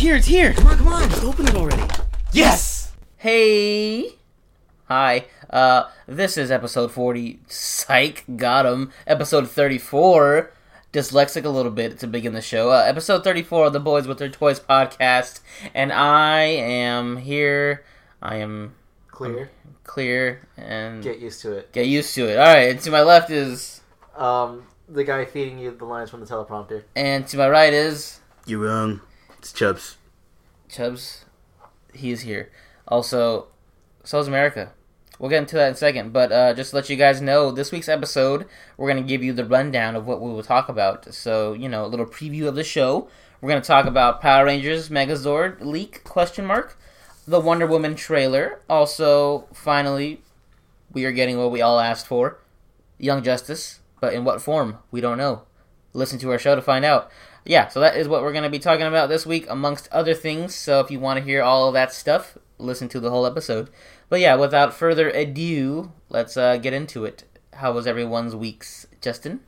here, it's here. Come on, come on, just open it already. Yes. Hey. Hi. Uh, this is episode forty. Psych, got him. Episode thirty-four. Dyslexic a little bit to begin the show. Uh, episode thirty-four of the Boys with Their Toys podcast, and I am here. I am Clear. clear and Get used to it. get used to it. All right. And to my left is, Um, the guy feeding you the lines from the teleprompter. and to my right is. You're wrong. It's Chubbs. Chubbs, he is here. Also, so is America. We'll get into that in a second, but uh, just to let you guys know, this week's episode, we're going to give you the rundown of what we will talk about. So, you know, a little preview of the show. We're going to talk about Power Rangers Megazord leak, question mark, the Wonder Woman trailer. Also, finally, we are getting what we all asked for, Young Justice, but in what form? We don't know. Listen to our show to find out yeah, so that is what we're going to be talking about this week, amongst other things. So if you want to hear all of that stuff, listen to the whole episode. But yeah, without further ado, let's uh, get into it. How was everyone's weeks, Justin?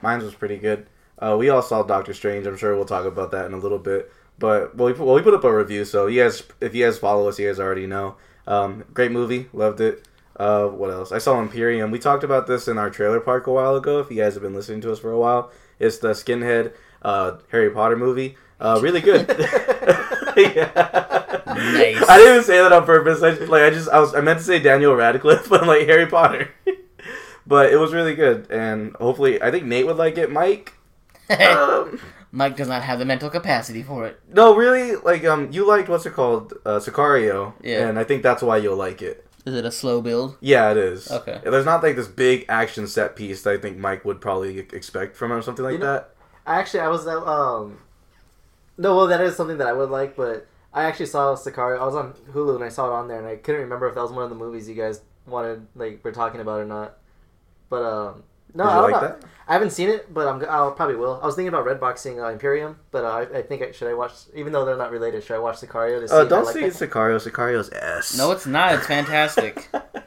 Mine was pretty good. Uh, we all saw Doctor Strange. I'm sure we'll talk about that in a little bit. But well, we put, well, we put up a review, so you guys, if you guys follow us, you guys already know. Um, great movie, loved it. Uh, what else? I saw Imperium. We talked about this in our trailer park a while ago. If you guys have been listening to us for a while, it's the skinhead uh, Harry Potter movie. Uh, really good. yeah. Nice. I didn't even say that on purpose. I just, like I just I was I meant to say Daniel Radcliffe, but I'm like Harry Potter. but it was really good, and hopefully I think Nate would like it. Mike, um, Mike does not have the mental capacity for it. no, really, like um, you liked what's it called, uh, Sicario, Yeah. and I think that's why you'll like it. Is it a slow build? Yeah, it is. Okay. There's not like this big action set piece that I think Mike would probably expect from him, or something like You know- that. I actually, I was uh, um. No, well, that is something that I would like, but I actually saw Sicario. I was on Hulu and I saw it on there, and I couldn't remember if that was one of the movies you guys wanted, like, we're talking about or not. But um, no, Did I don't like know. that? I haven't seen it, but I'm. I'll probably will. I was thinking about Redboxing uh, Imperium, but uh, I, I think I, should I watch, even though they're not related, should I watch Sicario to see? Uh, if I don't like say it? Sicario. Sicario's S. No, it's not. It's fantastic.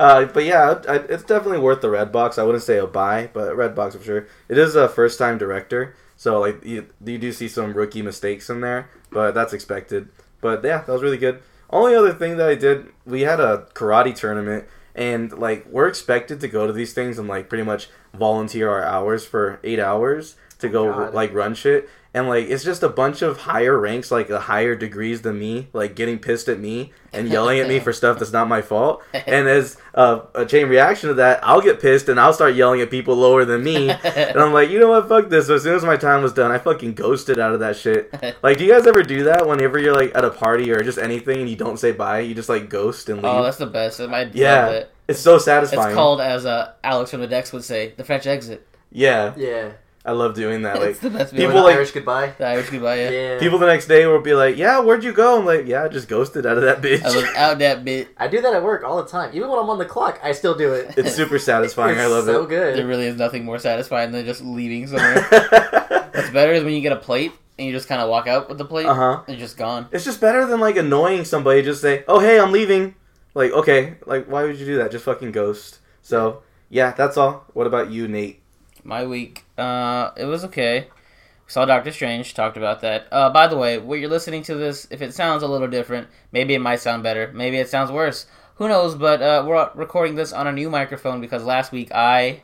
uh, but yeah, I, it's definitely worth the red box. I wouldn't say a buy, but red box for sure. It is a first time director, so like you, you do see some rookie mistakes in there, but that's expected. But yeah, that was really good. Only other thing that I did, we had a karate tournament, and like we're expected to go to these things and like pretty much volunteer our hours for eight hours to go God. like run shit. And like it's just a bunch of higher ranks, like the higher degrees than me, like getting pissed at me and yelling at me for stuff that's not my fault. And as uh, a chain reaction to that, I'll get pissed and I'll start yelling at people lower than me. and I'm like, you know what, fuck this. So as soon as my time was done, I fucking ghosted out of that shit. Like, do you guys ever do that whenever you're like at a party or just anything and you don't say bye? You just like ghost and leave. oh, that's the best. I Yeah. it. it's so satisfying. It's called, as uh, Alex from the Dex would say, the French exit. yeah, Yeah, I love doing that. Like it's the best people feeling. like- Irish goodbye. The Irish goodbye. Yeah. Yeah, people the next day will be like, "Yeah, where'd you go?" I'm like, "Yeah, I just ghosted out of that bitch." I was out that bit. I do that at work all the time. Even when I'm on the clock, I still do it. it's super satisfying. I It's love so it. There good. really is nothing more satisfying than just leaving somewhere. What's better is when you get a plate and you just kind of walk out with the plate. Uh huh. It's just gone. It's just better than like annoying somebody. Just say, "Oh, hey, I'm leaving." Like, okay, like why would you do that? Just fucking ghost. So yeah, that's all. What about you, Nate? My week, uh, it was okay. Saw Doctor Strange, talked about that. Uh, by the way, when you're listening to this, if it sounds a little different, maybe it might sound better, maybe it sounds worse. Who knows? But uh, we're recording this on a new microphone because last week I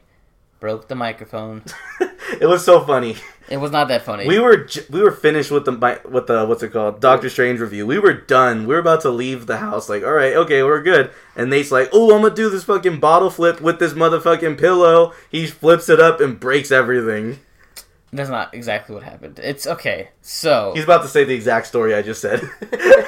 broke the microphone. it was so funny. It was not that funny. We were we were finished with the with the what's it called Doctor Strange review. We were done. We were about to leave the house. Like, all right, okay, we're good. And Nate's like, oh, I'm gonna do this fucking bottle flip with this motherfucking pillow. He flips it up and breaks everything. That's not exactly what happened. It's okay. So He's about to say the exact story I just said.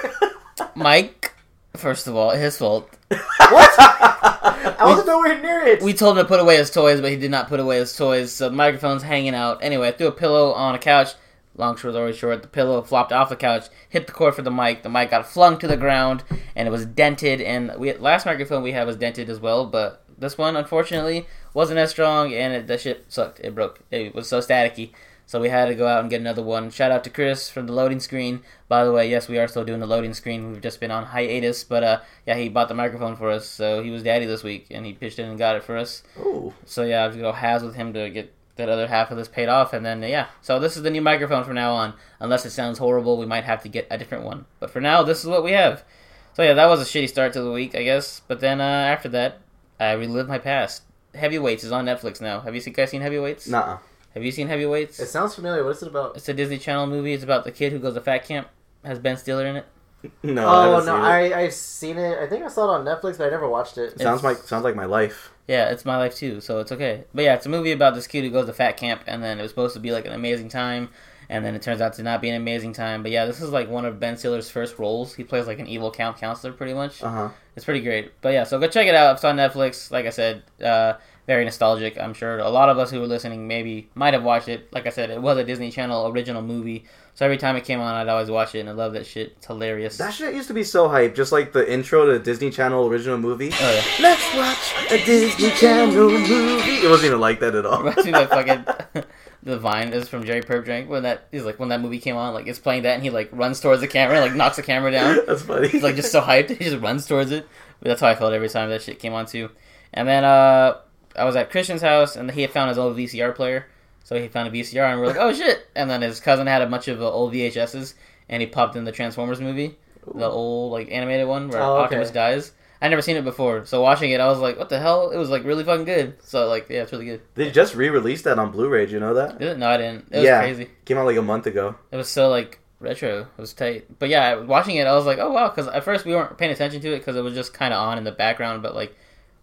Mike, first of all, his fault. I wasn't nowhere near it. We told him to put away his toys, but he did not put away his toys. So the microphone's hanging out. Anyway, I threw a pillow on a couch. Long story short, the pillow flopped off the couch, hit the cord for the mic. The mic got flung to the ground, and it was dented. And we last microphone we had was dented as well, but this one unfortunately wasn't as strong, and it, the shit sucked. It broke. It was so staticky. So we had to go out and get another one. Shout out to Chris from the loading screen. By the way, yes, we are still doing the loading screen. We've just been on hiatus, but uh, yeah, he bought the microphone for us. So he was daddy this week, and he pitched in and got it for us. Ooh. So yeah, I have to go has with him to get that other half of this paid off, and then yeah. So this is the new microphone from now on. Unless it sounds horrible, we might have to get a different one. But for now, this is what we have. So yeah, that was a shitty start to the week, I guess. But then uh, after that, I relived my past. Heavyweights is on Netflix now. Have you guys seen Heavyweights? Nah. Have you seen Heavyweights? It sounds familiar. What is it about? It's a Disney Channel movie. It's about the kid who goes to fat camp. Has Ben Stiller in it. No. I oh haven't no, seen it. I I've seen it. I think I saw it on Netflix, but I never watched it. Sounds like sounds like my life. Yeah, it's my life too, so it's okay. But yeah, it's a movie about this kid who goes to fat camp, and then it was supposed to be like an amazing time, and then it turns out to not be an amazing time. But yeah, this is like one of Ben Stiller's first roles. He plays like an evil camp counselor, pretty much. Uh huh. It's pretty great. But yeah, so go check it out. It's on Netflix. Like I said, uh, very nostalgic. I'm sure a lot of us who were listening maybe might have watched it. Like I said, it was a Disney Channel original movie, so every time it came on, I'd always watch it, and I love that shit. It's hilarious. That shit used to be so hype, just like the intro to the Disney Channel original movie. Oh yeah. Let's watch a Disney Channel movie. It wasn't even like that at all. Reminds me fucking the vine is from Jerry Purpdrank when that is like when that movie came on, like it's playing that and he like runs towards the camera and like knocks the camera down. That's funny. He's like just so hyped, he just runs towards it. But that's how I felt every time that shit came on too. And then uh I was at Christian's house and he had found his old VCR player. So he found a VCR and we're like, oh shit! And then his cousin had a bunch of uh, old VHSs and he popped in the Transformers movie, the old like animated one where Oh, okay. Optimus dies. I never seen it before, so watching it, I was like, "What the hell?" It was like really fucking good. So like, yeah, it's really good. They just re-released that on Blu-ray. Do you know that? Did it? No, I didn't. It was Yeah. crazy. Came out like a month ago. It was so like retro. It was tight. But yeah, watching it, I was like, oh wow, because at first we weren't paying attention to it because it was just kind of on in the background. But like,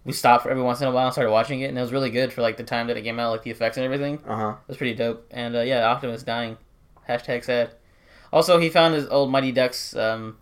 we stopped for every once in a while and started watching it, and it was really good for like the time that it came out, like the effects and everything. Uh huh. It was pretty dope. And uh, yeah, Optimus dying. Hashtag sad. Also, he found his old Mighty Ducks um,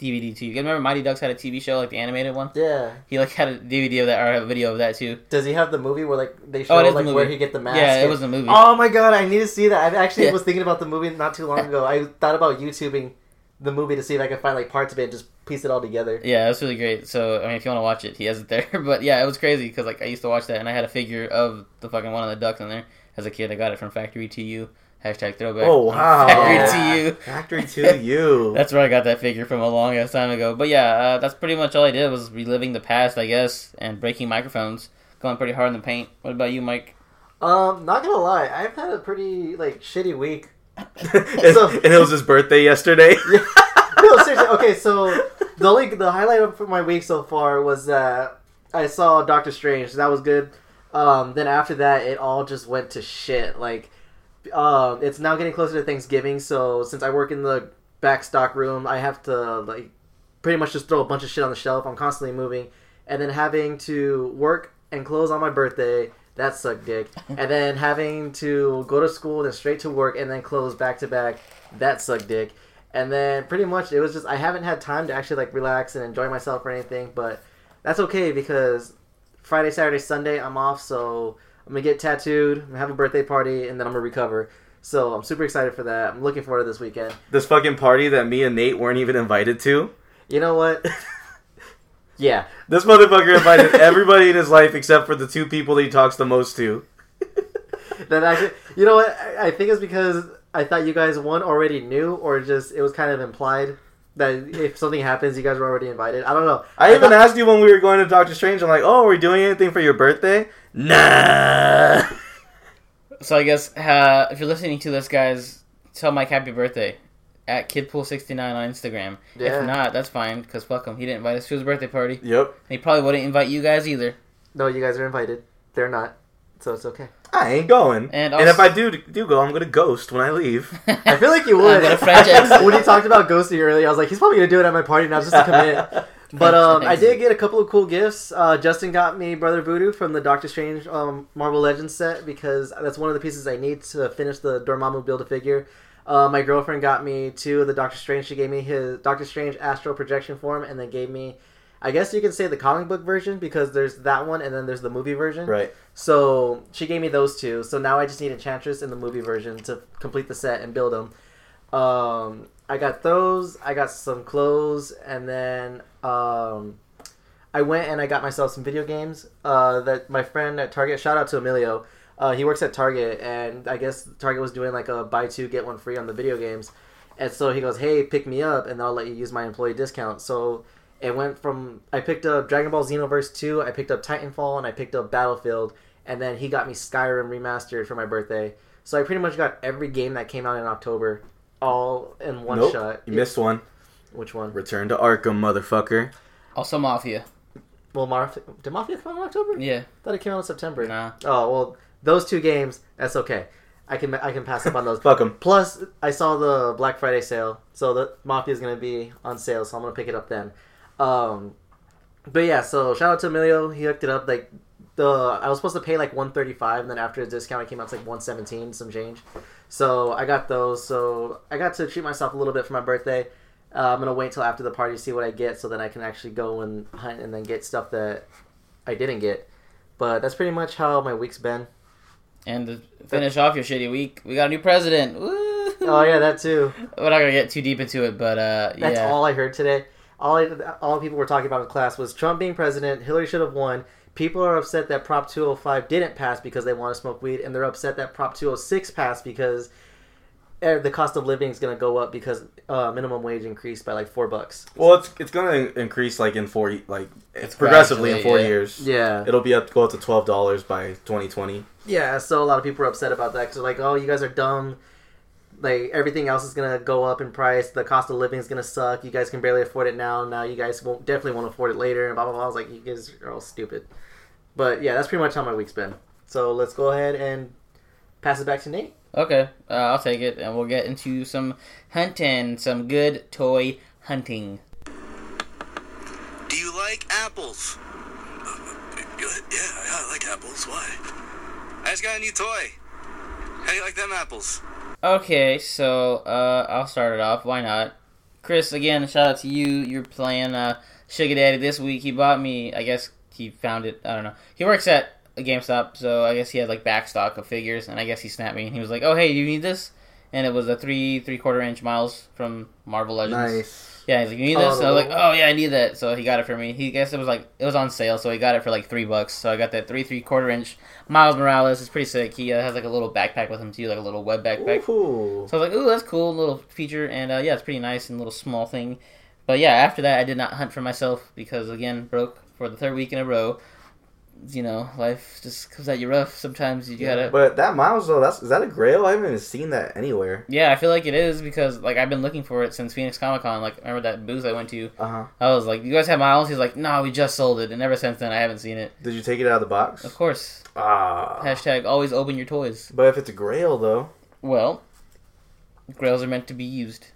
DVD too. You remember Mighty Ducks had a TV show, like the animated one? Yeah. He like had a DVD of that or a video of that too. Does he have the movie where like they show Oh, is the like where he get the mask? Yeah, it and- was a movie. Oh my god, I need to see that. I actually Yeah. was thinking about the movie not too long ago. I thought about YouTubing the movie to see if I could find like parts of it and just piece it all together. Yeah, it was really great. So I mean, if you want to watch it, he has it there. But yeah, it was crazy because like I used to watch that, and I had a figure of the fucking one of the ducks in there as a kid. I got it from Factory to You. Hashtag throwback. Oh wow. Factory Yeah. to You. Factory to you. That's where I got that figure from a long ass time ago. But yeah, uh, that's pretty much all I did was reliving the past, I guess, and breaking microphones, going pretty hard in the paint. What about you, Mike? Um, not gonna lie, I've had a pretty like shitty week. and, So- and it was his birthday yesterday. no, seriously. Okay, so the only the highlight of my week so far was that I saw Doctor Strange. So that was good. Um, then after that, it all just went to shit. Like, um, it's now getting closer to Thanksgiving. So since I work in the back stock room, I have to like pretty much just throw a bunch of shit on the shelf. I'm constantly moving, and then having to work and close on my birthday. That sucked dick. and then having to go to school, then straight to work, and then close back to back. That sucked dick. And then pretty much it was just I haven't had time to actually like relax and enjoy myself or anything, but that's okay because Friday, Saturday, Sunday I'm off, so I'm gonna get tattooed, I'm gonna have a birthday party, and then I'm gonna recover. So I'm super excited for that. I'm looking forward to this weekend. this fucking party that me and Nate weren't even invited to. You know what? yeah. This motherfucker invited everybody in his life except for the two people that he talks the most to. That actually, you know what? I, I think it's because I thought you guys one already knew, or just it was kind of implied that if something happens, you guys were already invited. I don't know. I even thought- asked you when we were going to Doctor Strange. I'm like, "Oh, are we doing anything for your birthday?" Nah. So I guess uh, if you're listening to this, guys, tell Mike happy birthday at Kidpool69 on Instagram. Yeah. If not, that's fine because fuck him. He didn't invite us to his birthday party. And Yep. he probably wouldn't invite you guys either. No, you guys are invited. They're not, so it's okay. I ain't going. And And, if I do do go, I'm gonna ghost when I leave. I feel like you I'm would. French exit. when you talked about ghosting earlier, I was like, he's probably gonna do it at my party now just to come in. But um, I did get a couple of cool gifts. Uh, Justin got me Brother Voodoo from the Doctor Strange um, Marvel Legends set because that's one of the pieces I need to finish the Dormammu build a figure. Uh, my girlfriend got me two of the Doctor Strange. She gave me his Doctor Strange astral projection form, and then gave me, I guess you can say the comic book version because there's that one, and then there's the movie version. right. So she gave me those two. So now I just need Enchantress in the movie version to complete the set and build them. Um, I got those. I got some clothes, and then um, I went and I got myself some video games. Uh, that my friend at Target. Shout out to Emilio. Uh, he works at Target, and I guess Target was doing like a buy two get one free on the video games. And so he goes, "Hey, pick me up, and I'll let you use my employee discount." So it went from I picked up Dragon Ball Xenoverse two, I picked up Titanfall, and I picked up Battlefield, and then he got me Skyrim remastered for my birthday. So I pretty much got every game that came out in October, all in one nope, shot. you missed one. Which one? Return to Arkham, motherfucker. Also, Mafia. Well, Mafia, did Mafia come out in October? Yeah. I thought it came out in September. Nah. Oh well, those two games. That's okay. I can I can pass up on those. Fuck 'em. Plus, I saw the Black Friday sale, so the Mafia is gonna be on sale, so I'm gonna pick it up then. Um, but yeah, so shout out to Emilio. He hooked it up. Like the I was supposed to pay like 135, and then after the discount, it came out to like 117, some change. So I got those. So I got to treat myself a little bit for my birthday. Uh, I'm gonna wait till after the party to see what I get, so then I can actually go and hunt and then get stuff that I didn't get. But that's pretty much how my week's been. And to finish off your shitty week, we got a new president. Woo! Oh yeah, that too. We're not gonna get too deep into it, but uh, That's yeah. all I heard today. All I, all people were talking about in class was Trump being president. Hillary should have won. People are upset that Prop 205 didn't pass because they want to smoke weed, and they're upset that Prop 206 passed because eh, the cost of living is going to go up because uh, minimum wage increased by like four bucks. Well, it's it's gonna increase like in four like It's progressively in four yeah. years. Yeah, It'll be up go up to twelve dollars by 2020. Yeah. So a lot of people are upset about that because they're like, "Oh, you guys are dumb." Like everything else is gonna go up in price. The cost of living is gonna suck. You guys can barely afford it now. Now you guys won't definitely won't afford it later. And blah blah blah. I was like, you guys are all stupid. But yeah, that's pretty much how my week's been. So let's go ahead and pass it back to Nate. Okay, uh, I'll take it, and we'll get into some hunting, some good toy hunting. Do you like apples? Yeah, yeah, I like apples. Why? I just got a new toy. How do you like them apples? Okay, so uh, I'll start it off. Why not? Chris, again, shout out to you. You're playing uh, Sugar Daddy this week. He bought me. I guess he found it. I don't know. He works at a GameStop, so I guess he had like back stock of figures, and I guess he snapped me and he was like, "Oh, hey, do you need this?" And it was a three three quarter inch Miles from Marvel Legends. Nice. Yeah, he's like, "You need Oh, this?" And I was like, "Oh yeah, I need that." So he got it for me. He guessed it was like it was on sale, so he got it for like three bucks. So I got that three three quarter inch Miles Morales. It's pretty sick. He uh, has like a little backpack with him too, like a little web backpack. Ooh. So I was like, "Ooh, that's cool, little feature." And uh, yeah, it's pretty nice and little small thing. But yeah, after that, I did not hunt for myself because again, broke for the third week in a row. You know, life just comes at you rough. Sometimes you gotta. But that Miles though, that's is that a Grail? I haven't even seen that anywhere. Yeah, I feel like it is because like I've been looking for it since Phoenix Comic Con. Like, remember that booth I went to? Uh huh. I was like, "You guys have Miles?" He's like, "No, we just sold it," and ever since then, I haven't seen it. Did you take it out of the box? Of course, Ah. hashtag always open your toys. But if it's a Grail though, Well, grails are meant to be used.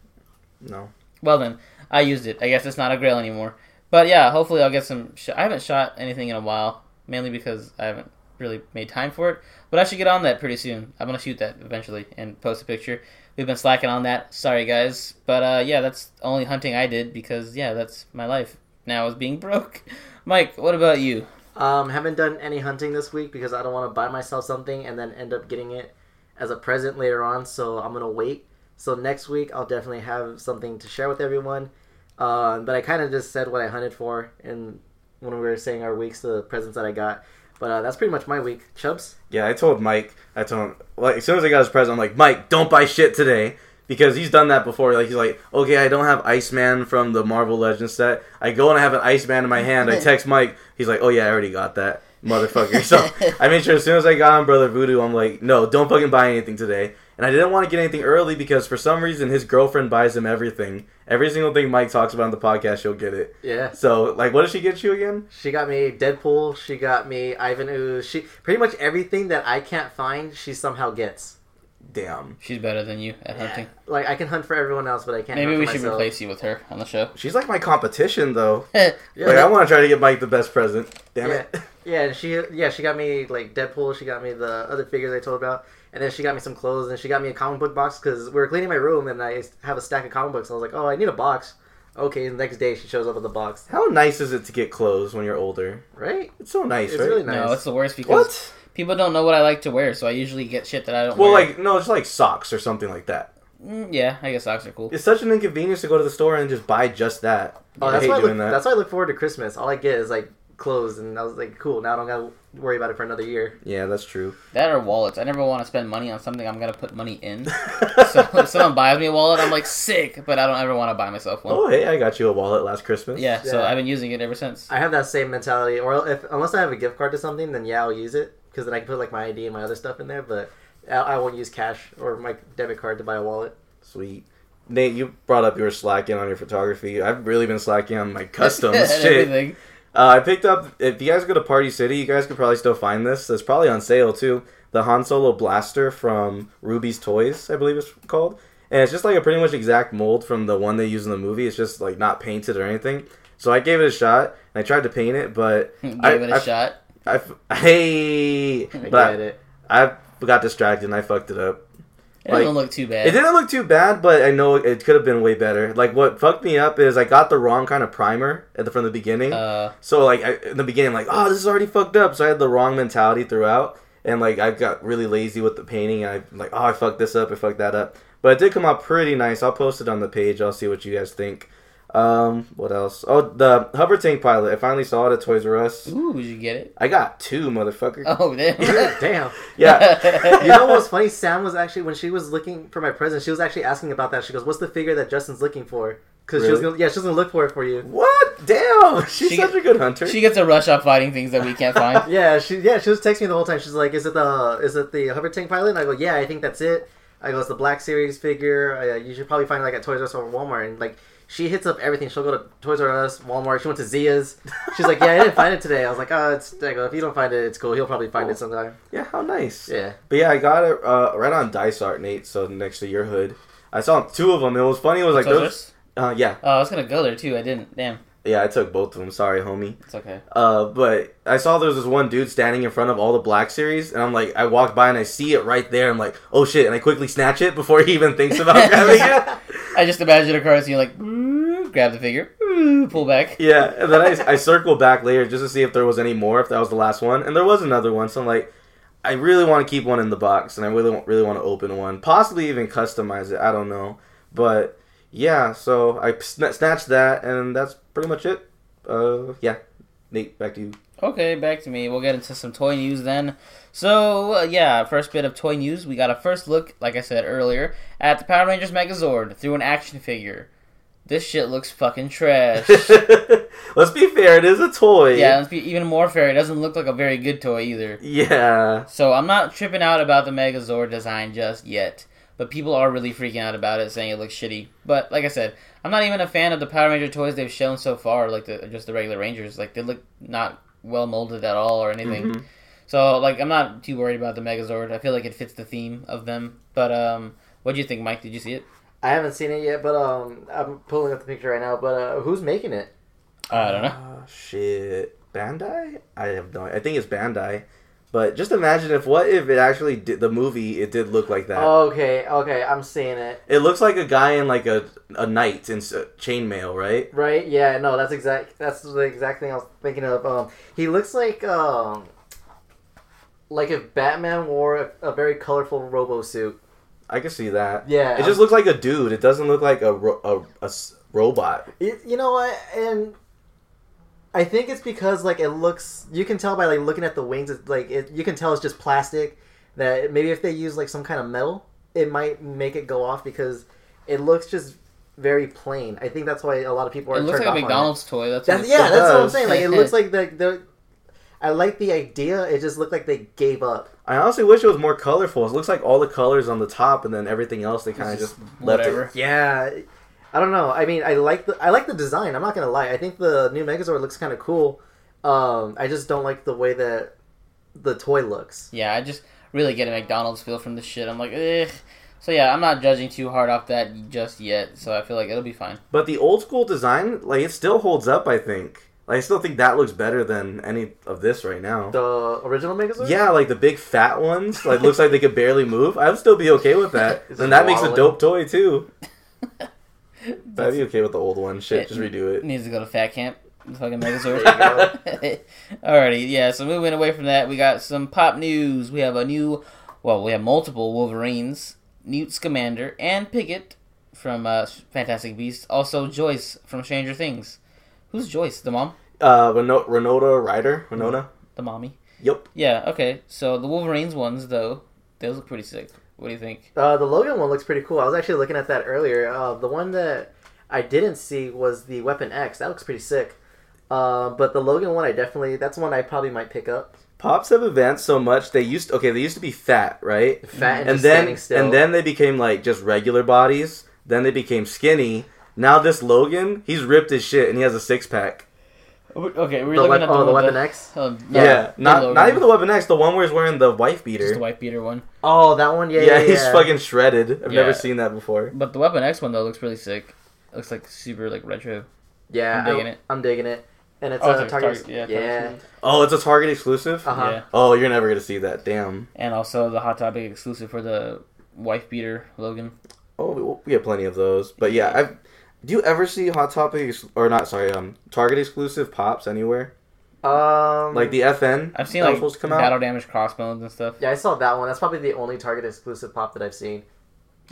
no. Well then, I used it. I guess it's not a grail anymore. But yeah, hopefully I'll get some. Sh- I haven't shot anything in a while, mainly because I haven't really made time for it. But I should get on that pretty soon. I'm gonna shoot that eventually and post a picture. We've been slacking on that. Sorry guys, but uh, yeah, that's only hunting I did because yeah, that's my life now is being broke. Mike, what about you? Um, haven't done any hunting this week because I don't want to buy myself something and then end up getting it as a present later on. So I'm gonna wait. So next week I'll definitely have something to share with everyone. Um, but I kind of just said what I hunted for and when we were saying our weeks, the presents that I got. But uh, that's pretty much my week. Chubs? Yeah, I told Mike. I told him like as soon as I got his present, I'm like, Mike, don't buy shit today because he's done that before. Like he's like, okay, I don't have Iceman from the Marvel Legends set. I go and I have an Iceman in my hand. I text Mike. He's like, oh yeah, I already got that, motherfucker. So I made sure as soon as I got on Brother Voodoo, I'm like, no, don't fucking buy anything today. And I didn't want to get anything early because for some reason his girlfriend buys him everything. Every single thing Mike talks about on the podcast, she'll get it. Yeah. So like, what did she get you again? She got me Deadpool. She got me Ivan Ooze. She pretty much everything that I can't find, she somehow gets. Damn, She's better than you at hunting. Like I can hunt for everyone else, but I can't. Maybe hunt we should myself. replace you with her on the show. she's like my competition though. Yeah, Like I want to try to get Mike the best present. Damn yeah, it. yeah. and She yeah she got me like Deadpool. She got me the other figures I told about, and then she got me some clothes, and she got me a comic book box because we were cleaning my room, and I have a stack of comic books. I was like, oh, I need a box. Okay, the next day she shows up with a box. How nice is it to get clothes when you're older? Right? It's so nice, It's right? really nice. No, it's the worst because What? people don't know what I like to wear, so I usually get shit that I don't Well, wear. like no, it's like socks or something like that. Mm, yeah, I guess socks are cool. It's such an inconvenience to go to the store and just buy just that. Oh, I that's hate why I doing look, that. that's why I look forward to Christmas. All I get is like clothes, and I was like, cool. Now I don't gotta worry about it for another year. Yeah, that's true. That or wallets. I never want to spend money on something I'm gonna put money in. so if someone buys me a wallet, I'm like sick, but I don't ever want to buy myself one. oh, hey, I got you a wallet last Christmas. Yeah, so I've been using it ever since. I have that same mentality, or if unless I have a gift card to something, then yeah, I'll use it because then I can put like my ID and my other stuff in there. But I, I won't use cash or my debit card to buy a wallet. Sweet. Nate, you brought up you were slacking on your photography. I've really been slacking on my customs shit. everything. Uh, I picked up. If you guys go to Party City, you guys could probably still find this. It's probably on sale too. The Han Solo blaster from Rubie's Toys, I believe it's called, and it's just like a pretty much exact mold from the one they use in the movie. It's just like not painted or anything. So I gave it a shot and I tried to paint it, but Gave I, it a I, shot. I f- hey, I but. I, I got distracted and I fucked it up. It like- doesn't look too bad. It didn't look too bad, but I know it could have been way better. Like what fucked me up is I got the wrong kind of primer at the, from the beginning. Uh, So like I, in the beginning, like oh this is already fucked up. So I had the wrong mentality throughout, and like I got really lazy with the painting. And I like oh I fucked this up, I fucked that up. But it did come out pretty nice. I'll post it on the page. I'll see what you guys think. Um, what else? Oh, the hover tank pilot. I finally saw it at Toys R Us. ooh, did you get it? I got two, motherfucker. Oh, damn. Damn. Yeah, You know what's funny? Sam was actually when she was looking for my present, she was actually asking about that. She goes, "What's the figure that Justin's looking for?" Because she was Really? gonna, yeah, she was gonna look for it for you. What? Damn, she's She- such a good hunter. She gets a rush off fighting things that we can't find. Yeah, she yeah she was texting me the whole time. She's like, "Is it the is it the hover tank pilot?" And I go, "Yeah, I think that's it." I go, "It's the Black Series figure. Uh, you should probably find it like at Toys R Us or Walmart." And like, she hits up everything. She'll go to Toys R Us, Walmart. She went to Zia's. She's like, "Yeah, I didn't find it today." I was like, "Oh, it's." I go, "If you don't find it, it's cool. He'll probably find it sometime." yeah, how nice. Yeah. But yeah, I got it uh, right on Dysart, Nate. So next to your hood, I saw two of them. It was funny. It was like Toys those. Uh, yeah, Oh, I was gonna go there too. I didn't. Damn. Yeah. I took both of them. Sorry, homie. It's okay. Uh, but I saw there was this one dude standing in front of all the Black Series, and I'm like, I walked by and I see it right there. I'm like, oh shit! And I quickly snatch it before he even thinks about grabbing it. I just imagine a car scene like grab the figure, pull back. Yeah, and then I, I circled back later just to see if there was any more, if that was the last one, and there was another one. So I'm like, I really want to keep one in the box, and I really really want to open one, possibly even customize it. I don't know, but yeah. So I sn- snatched that, and that's pretty much it. Uh, yeah. Nate, back to you. Okay, back to me. We'll get into some toy news then. So, uh, yeah, first bit of toy news. We got a first look, like I said earlier, at the Power Rangers Megazord through an action figure. This shit looks fucking trash. Let's be fair, it is a toy. yeah, let's be even more fair. It doesn't look like a very good toy either. Yeah. So, I'm not tripping out about the Megazord design just yet. But people are really freaking out about it, saying it looks shitty. But like I said, I'm not even a fan of the Power Ranger toys they've shown so far, like the just the regular Rangers. Like they look not well molded at all or anything. Mhm. So like I'm not too worried about the Megazord. I feel like it fits the theme of them. But um, what do you think, Mike? Did you see it? I haven't seen it yet, but um, I'm pulling up the picture right now. But uh, who's making it? I don't know. Uh, shit. Bandai? I have no I think it's Bandai. But just imagine if what if it actually did the movie it did look like that. Okay, okay, I'm seeing it. It looks like a guy in like a a knight in chainmail, right? Right? Yeah, no, that's exact. That's the exact thing I was thinking of. Um, he looks like um, like if Batman wore a, a very colorful robo suit. I can see that. Yeah, It just looks like a dude. It doesn't look like a ro- a, a s- robot. You, you know what? And I think it's because like it looks. You can tell by like looking at the wings. It's like it, you can tell it's just plastic. That maybe if they use like some kind of metal, it might make it go off because it looks just very plain. I think that's why a lot of people are. It looks turned like a off on it. McDonald's toy. That's, That's, what yeah, it that's what I'm saying. Like it looks like the the. I like the idea. It just looked like they gave up. I honestly wish it was more colorful. It looks like all the colors on the top, and then everything else they kind of just just left whatever. it. Yeah, I don't know. I mean, I like the I like the design. I'm not gonna lie. I think the new Megazord looks kind of cool. Um, I just don't like the way that the toy looks. Yeah, I just really get a McDonald's feel from this shit. I'm like, ugh. So yeah, I'm not judging too hard off that just yet. So I feel like it'll be fine. But the old school design, like it still holds up. I think. Like, I still think that looks better than any of this right now. The original Megazord. Yeah, like the big fat ones, like looks like they could barely move. I would still be okay with that. It's and that makes a dope toy too. I'd be okay with the old one. Shit, just redo it. Needs to go to fat camp. Fucking Megazord. Alrighty, yeah. So moving away from that, we got some pop news. We have a new, well, we have multiple Wolverines: Newt Scamander and Pickett from uh, Fantastic Beasts. Also Joyce from Stranger Things. Who's Joyce? The mom? Uh, Reno- Renota Ryder, Renona. The mommy? Yep. Yeah. Okay. So the Wolverines ones, though, those look pretty sick. What do you think? Uh, the Logan one looks pretty cool. I was actually looking at that earlier. Uh, the one that I didn't see was the Weapon X. That looks pretty sick. Uh, but the Logan one, I definitely that's one I probably might pick up. Pops have advanced so much. They used okay. They used to be fat, right? Fat and, and just then standing still. and then they became like just regular bodies. Then they became skinny. Now this Logan, he's ripped as shit, and he has a six pack. Okay, we're the, looking wep- at oh, the, the Weapon X. the- oh, Yeah, not Logan. not even the Weapon X. The one where he's wearing the wife beater. just the wife beater one. Oh, that one. Yeah, yeah, yeah, he's yeah. fucking shredded. I've Yeah. never seen that before. But the Weapon X one though looks really sick. looks like super like retro. Yeah, I'm digging I, it. I'm digging it, and it's Oh, a it's a target. Target- yeah, yeah. Target Oh, it's a Target exclusive. Uh-huh. Yeah, Oh, you're never gonna see that. Damn. and also the Hot Topic exclusive for the wife beater Logan. Oh, we, we get plenty of those. But yeah, I've. Do you ever see Hot Topic ex- or not? Sorry, um, Target exclusive pops anywhere? Um, Like the FN. I've seen that was like supposed to come battle damage crossbones and stuff. yeah, I saw that one. That's probably the only Target exclusive pop that I've seen.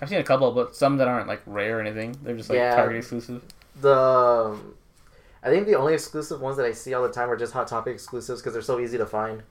I've seen a couple, but some that aren't like rare or anything. They're just like Yeah. Target exclusive. The, um, I think the only exclusive ones that I see all the time are just Hot Topic exclusives because they're so easy to find.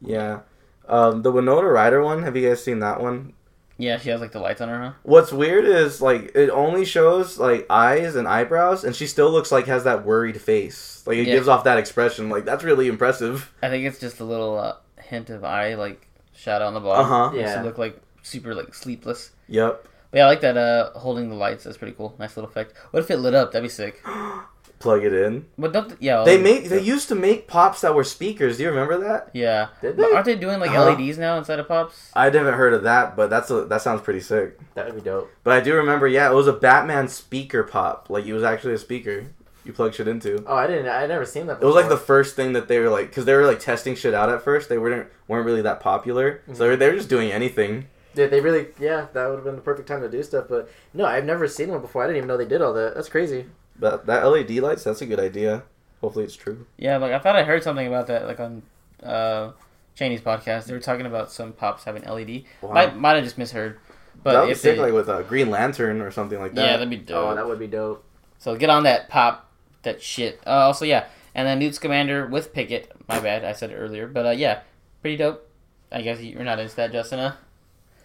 Yeah. Um, the Winona Ryder one. Have you guys seen that one? Yeah, she has like the lights on her, huh? What's weird is like it only shows like eyes and eyebrows, and she still looks like has that worried face. Like it Yeah. gives off that expression. Like that's really impressive. I think it's just a little uh, hint of eye like shadow on the bottom. Uh huh. Yeah. it look like super like sleepless. Yep. But yeah, I like that uh holding the lights. That's pretty cool. Nice little effect. What if it lit up? That'd be sick. Plug it in. But don't yeah. They make they used to make pops that were speakers. Do you remember that? Yeah. Did But they? aren't they doing like Uh-huh. LEDs now inside of pops? I haven't heard of that, but that's a, that sounds pretty sick. That would be dope. But I do remember, yeah, it was a Batman speaker pop. Like it was actually a speaker you plug shit into. Oh, I didn't. I never seen that. It was like the first thing that they were like, because they were like testing shit out at first. They weren't weren't really that popular, so they were, they were just doing anything. Dude, they really. Yeah, that would have been the perfect time to do stuff. But no, I've never seen one before. I didn't even know they did all that. That's crazy. But that LED lights, that's a good idea. Hopefully, it's true. Yeah, like I thought I heard something about that like on uh Cheney's podcast. They were talking about some pops having LED. Wow. Might might have just misheard. But that would be if sick, they, like with a Green Lantern or something like that. yeah, that'd be dope. Oh, that would be dope. So get on that pop, that shit. Uh, also, yeah, and then Newt Scamander with Pickett. My bad, I said it earlier, but uh, yeah, pretty dope. I guess you're not into that, Justin. Huh?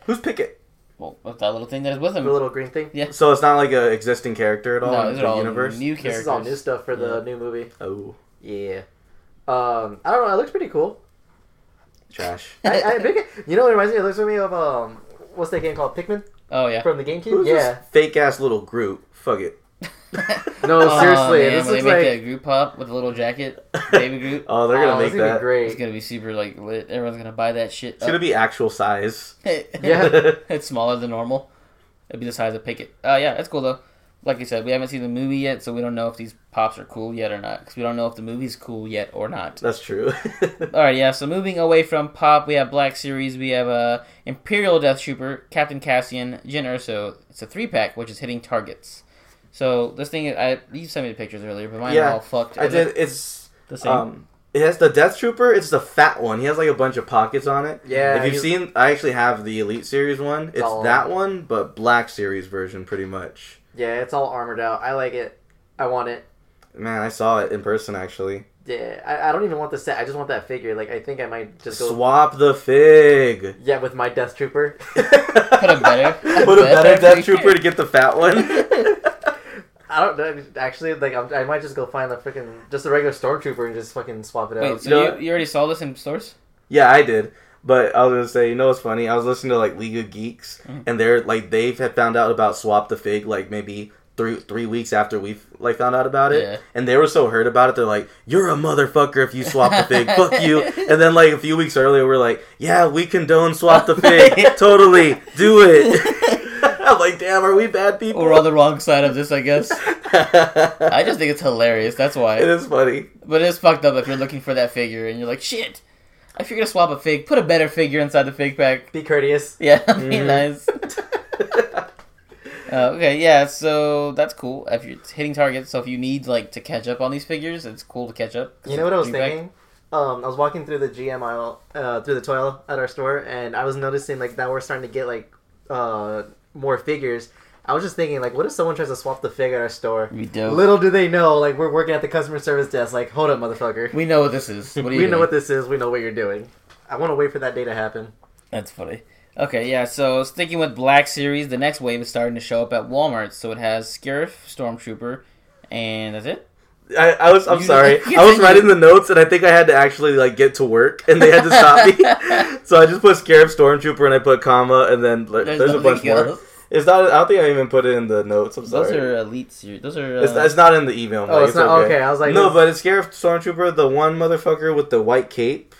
Who's Pickett? Well, with that little thing that is with him? The little green thing. Yeah. So it's not like a existing character at all No, in these are all universe. new This is all new stuff for the Yeah. new movie. Oh, Yeah. Um, I don't know. It looks pretty cool. trash. I, I think it, you know, it reminds me. It looks to me of um, what's that game called? Pikmin Oh yeah. from the GameCube. Who's yeah. fake ass little Groot? Fuck it. No, Oh, seriously, man, this when looks they make like- that Groot pop with a little jacket, baby Groot. Oh, they're gonna Oh, make it's gonna be that. great. It's gonna be super like lit. Everyone's gonna buy that shit. It's gonna be actual size. Yeah. it's smaller than normal. It'd be the size of Pickett. Uh, yeah, that's cool though. Like you said, we haven't seen the movie yet, so we don't know if these pops are cool yet or not. Because we don't know if the movie's cool yet or not. That's true. All right, yeah. So moving away from pop, we have Black Series. We have uh, Imperial Death Trooper, Captain Cassian, Jyn Erso. It's a three pack, which is hitting targets. So this thing, I you sent me the pictures earlier, but mine Yeah, are all fucked. I Are they did. It's the same. um, it has the Death Trooper. It's the fat one. He has like a bunch of pockets on it. Yeah. if you've he's- seen, I actually have the Elite Series one. It's all- that one, but Black Series version, pretty much. Yeah, it's all armored out. I like it. I want it. Man, I saw it in person actually. Yeah, I, I don't even want the set. I just want that figure. Like, I think I might just go. Swap the fig. Yeah, with my Death Trooper. Put a better, Put a better Death figure. Trooper to get the fat one. I don't know. Actually, like, I'm, I might just go find the freaking just a regular stormtrooper and just fucking swap it out. Wait, so You know you, you already saw this in stores? Yeah, I did. But I was gonna say, you know what's funny? I was listening to like League of Geeks, Mm. and they're like they had found out about Swap the Fig like maybe three three weeks after we like found out about it, Yeah. and they were so hurt about it. They're like, "You're a motherfucker if you swap the fig, fuck you." And then like a few weeks earlier, we're like, "Yeah, we condone swap the fig, totally do it." I'm like, "Damn, are we bad people?" We're on the wrong side of this, I guess. I just think it's hilarious. That's why. it is funny. But it's fucked up if you're looking for that figure and you're like, shit. If you're gonna swap a fig, put a better figure inside the fig pack. Be courteous. Yeah, be Mhm. nice. Uh, okay, yeah, so that's cool. If you're hitting targets, so if you need like to catch up on these figures, it's cool to catch up. You know what I was thinking? Um, I was walking through the GM aisle, uh, through the toilet at our store, and I was noticing like now we're starting to get like uh more figures. I was just thinking like, what if someone tries to swap the fig at our store? We do. Little do they know, like we're working at the customer service desk. Like, hold up, motherfucker. We know what this is. What We know doing? what this is. We know what you're doing. I want to wait for that day to happen. That's funny. Okay, yeah, so sticking with Black Series, the next wave is starting to show up at Walmart. So it has Scarif, Stormtrooper, and that's it? I, I was. I'm You- sorry. I was writing the notes, and I think I had to actually like get to work, and they had to stop me. so I just put Scarab Stormtrooper, and I put comma, and then like, there's, a nothing bunch more. Else. It's not. I don't think I even put it in the notes. I'm sorry. Those are elite series. Those are. Uh, it's, it's not in the email. Oh, Mike. it's not okay. I was like, no, it's- but it's Scarab Stormtrooper, the one motherfucker with the white cape,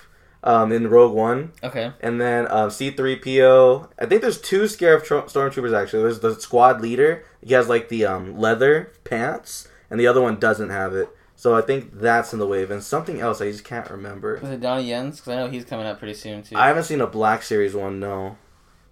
um, in Rogue One, okay. and then um, C-3PO. I think there's two Scarab Tro- Stormtroopers actually. There's the squad leader. He has like the um, leather pants, and the other one doesn't have it. So I think that's in the wave, and something else I just can't remember. Was it Donnie Yen's? Because I know he's coming up pretty soon too. I haven't seen a Black Series one, no.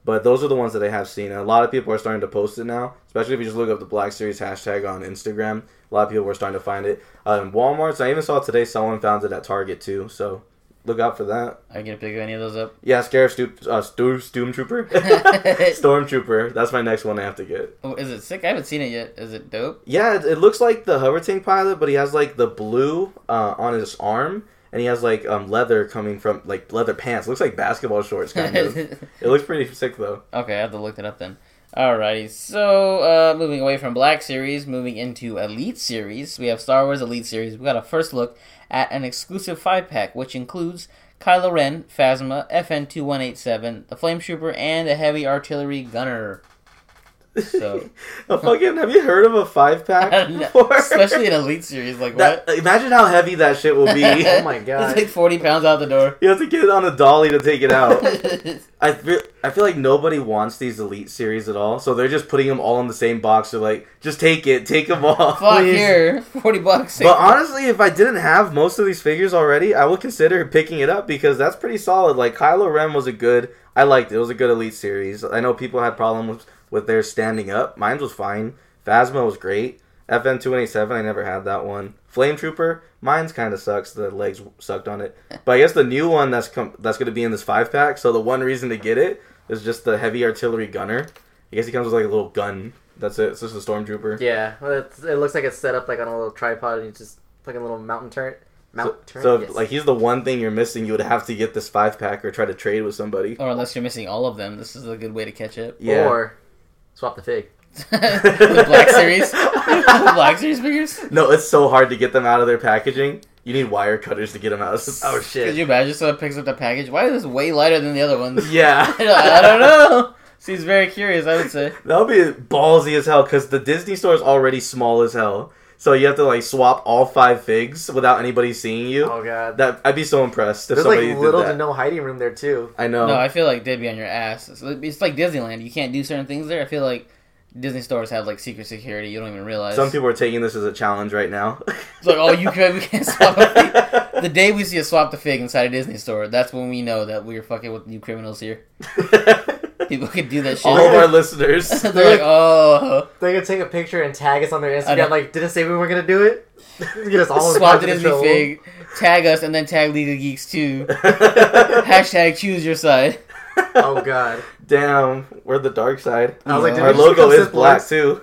But those are the ones that I have seen. And a lot of people are starting to post it now, especially if you just look up the Black Series hashtag on Instagram. A lot of people were starting to find it. Uh, in Walmart's, I even saw today someone found it at Target too, so look out for that. Are you gonna pick any of those up? Yeah, Scarab Stu- uh, Stu- Stormtrooper. Stormtrooper. That's my next one I have to get. Oh, is it sick? I haven't seen it yet. Is it dope? Yeah, it, it looks like the hover tank pilot, but he has like the blue uh, on his arm, and he has like um, leather coming from like leather pants. looks like basketball shorts kind of. it looks pretty sick though. Okay, I have to look it up then. Alrighty, so uh, moving away from Black Series, moving into Elite Series, we have Star Wars Elite Series. We got a first look at an exclusive five pack, which includes Kylo Ren, Phasma, FN two one eight seven, the Flame Trooper, and a heavy artillery gunner. So, a fucking have you heard of a five pack before? especially in Elite Series, like That- what? imagine how heavy that shit will be. Oh my god! It's like forty pounds out the door. you have to get it on a dolly to take it out. I feel, I feel like nobody wants these elite series at all, so they're just putting them all in the same box. They're like, just take it, take them all. Fuck please. here, forty bucks. But honestly, if I didn't have most of these figures already, I would consider picking it up because that's pretty solid. Like Kylo Ren was a good, I liked it. It was a good elite series. I know people had problems with their standing up. Mine was fine. Phasma was great. FN two eighty seven, I never had that one. Flame Trooper, mine's kind of sucks. The legs sucked on it. But I guess the new one that's com- that's going to be in this five pack. So the one reason to get it is just the heavy artillery gunner. I guess he comes with like a little gun. That's it. It's just a stormtrooper. Yeah, well, it's, it looks like it's set up like on a little tripod, and you just like a little mountain turret. Mount So, turret. so yes. like he's the one thing you're missing. You would have to get this five pack or try to trade with somebody. or unless you're missing all of them, this is a good way to catch up. Yeah. or swap the fig. the Black Series, the Black Series figures. No, it's so hard to get them out of their packaging. You need wire cutters to get them out. Of some. Oh shit! Could you imagine someone picks up the package? Why is this way lighter than the other ones? Yeah, I don't know. Seems very curious. I would say. that would be ballsy as hell because the Disney store is already small as hell. So you have to like swap all five figs without anybody seeing you. Oh god. That I'd be so impressed if There's somebody like did little that. to no hiding room there too. I know. No, I feel like they'd be on your ass. It's like- It's like Disneyland. You can't do certain things there. I feel like Disney stores have like secret security. You don't even realize. Some people are taking this as a challenge right now. It's like, oh, you can we can't swap a fig. The day we see a swap the fig inside a Disney store, that's when we know that we're fucking with you criminals here. People can do that shit. All of our listeners. They're like, oh, They're gonna take a picture and tag us on their Instagram. Like, didn't say we were gonna do it. Get us all in swap the Disney trouble. fig, tag us, and then tag League of Geeks too. Hashtag choose your side. Oh god. Damn, we're the dark side. I was like, Our logo is black Lords? too.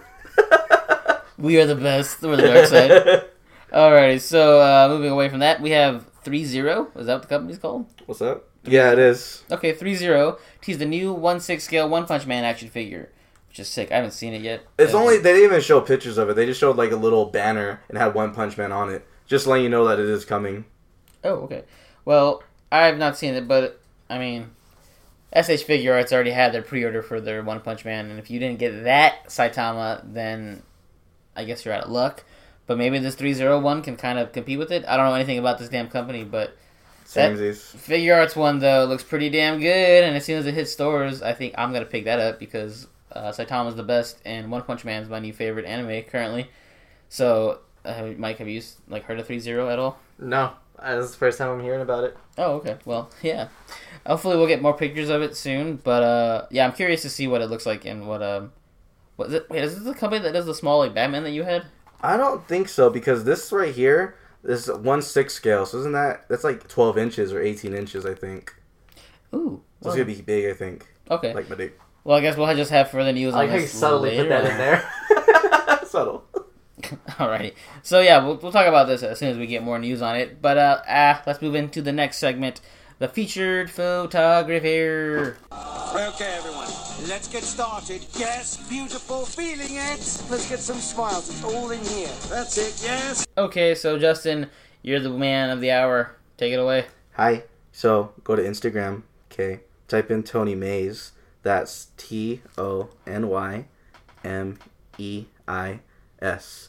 We are the best. We're the dark side. Alrighty, so uh, moving away from that, we have 3 0. Is that what the company's called? What's up? Yeah, it is. Okay, 3 0 teased the new 1 6 scale One Punch Man action figure, which is sick. I haven't seen it yet. It's Uh, only they didn't even show pictures of it. They just showed like a little banner and had One Punch Man on it, just letting you know that it is coming. Oh, okay. Well, I have not seen it, but I mean, SH Figuarts already had their pre order for their One Punch Man, and if you didn't get that Saitama, then I guess you're out of luck. But maybe this 301 can kind of compete with it. I don't know anything about this damn company, but Samesies. Figuarts one though looks pretty damn good, and as soon as it hits stores, I think I'm gonna pick that up because uh, Saitama's the best, and One Punch Man's my new favorite anime currently. So, uh, Mike, have you like heard of Three Zero at all? No, uh, this is the first time I'm hearing about it. Oh, okay. Well, yeah. Hopefully, we'll get more pictures of it soon. But uh, yeah, I'm curious to see what it looks like and what um, what is it? Wait, is this the company that does the small like Batman that you had? I don't think so because this right here is one six scale. So isn't that that's like twelve inches or eighteen inches? I think. Ooh. So it's gonna be big. I think. Okay. Like my dick. Well, I guess we'll just have further news I on like how you this subtly put that in there. Subtle. Alrighty. So yeah, we'll, we'll talk about this as soon as we get more news on it. But uh, ah, let's move into the next segment, the featured photographer. Okay, everyone, let's get started. Yes, beautiful, feeling it. Let's get some smiles. It's all in here. That's it, yes. Okay, so Justin, you're the man of the hour. Take it away. Hi. So go to Instagram. Okay. Type in Tony Meis. That's T O N Y M E I S.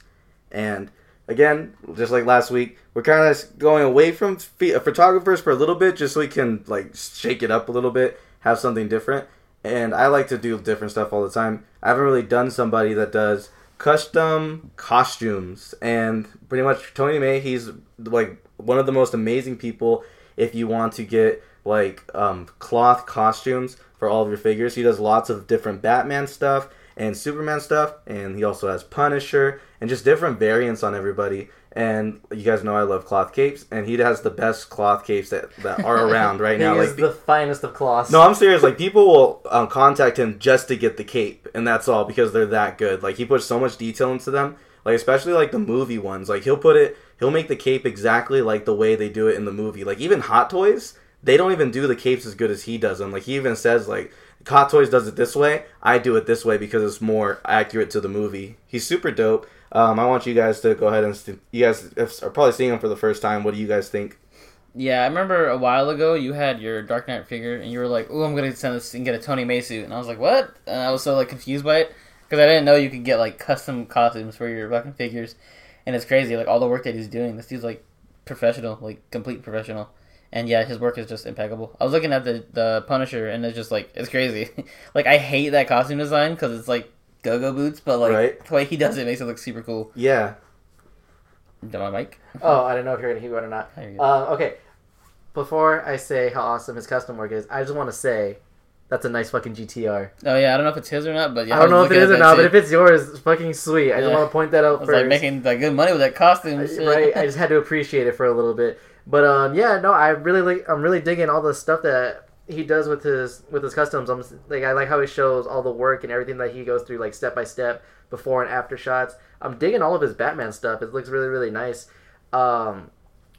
And again, just like last week, we're kind of going away from ph- photographers for a little bit, just so we can like shake it up a little bit, have something different. And I like to do different stuff all the time. I haven't really done somebody that does custom costumes, and pretty much Tony Meis, he's like one of the most amazing people. If you want to get like um, cloth costumes for all of your figures, he does lots of different Batman stuff and Superman stuff, and he also has Punisher and just different variants on everybody. And you guys know I love cloth capes, and he has the best cloth capes that, that are around right He now. Like the finest of cloths. no, I'm serious. Like people will um, contact him just to get the cape, and that's all because they're that good. Like he puts so much detail into them. Like especially like the movie ones. Like he'll put it. He'll make the cape exactly like the way they do it in the movie. Like even Hot Toys, they don't even do the capes as good as he does them. Like he even says like Hot Toys does it this way. I do it this way because it's more accurate to the movie. He's super dope. Um, I want you guys to go ahead and st- you guys are probably seeing him for the first time. What do you guys think? Yeah, I remember a while ago you had your Dark Knight figure, and you were like, "Oh, I'm gonna send this and get a Tony Meis suit," and I was like, "What?" And I was so like confused by it because I didn't know you could get like custom costumes for your fucking figures, and it's crazy like all the work that he's doing. This dude's like professional, like complete professional, and yeah, his work is just impeccable. I was looking at the the Punisher, and it's just like it's crazy. like I hate that costume design because it's like go-go boots, but like Right. the way he does it makes it look super cool. Yeah, Did my mic? Oh, I don't know if you're gonna hear it or not. There you go. Uh, okay. Before I say how awesome his custom work is, I just want to say that's a nice fucking GTR. Oh yeah, I don't know if it's his or not, but yeah, I don't know if it looking is or that not, but if it's yours, it's fucking sweet. I just Yeah. want to point that I out was first. like making like good money with that costume. I- shit. right? I just had to appreciate it for a little bit. But um, yeah, no, I really like. I'm really digging all the stuff that he does with his with his customs. I'm like, I like how he shows all the work and everything that he goes through, like step by step, before and after shots. I'm digging all of his Batman stuff. It looks really really nice. Um,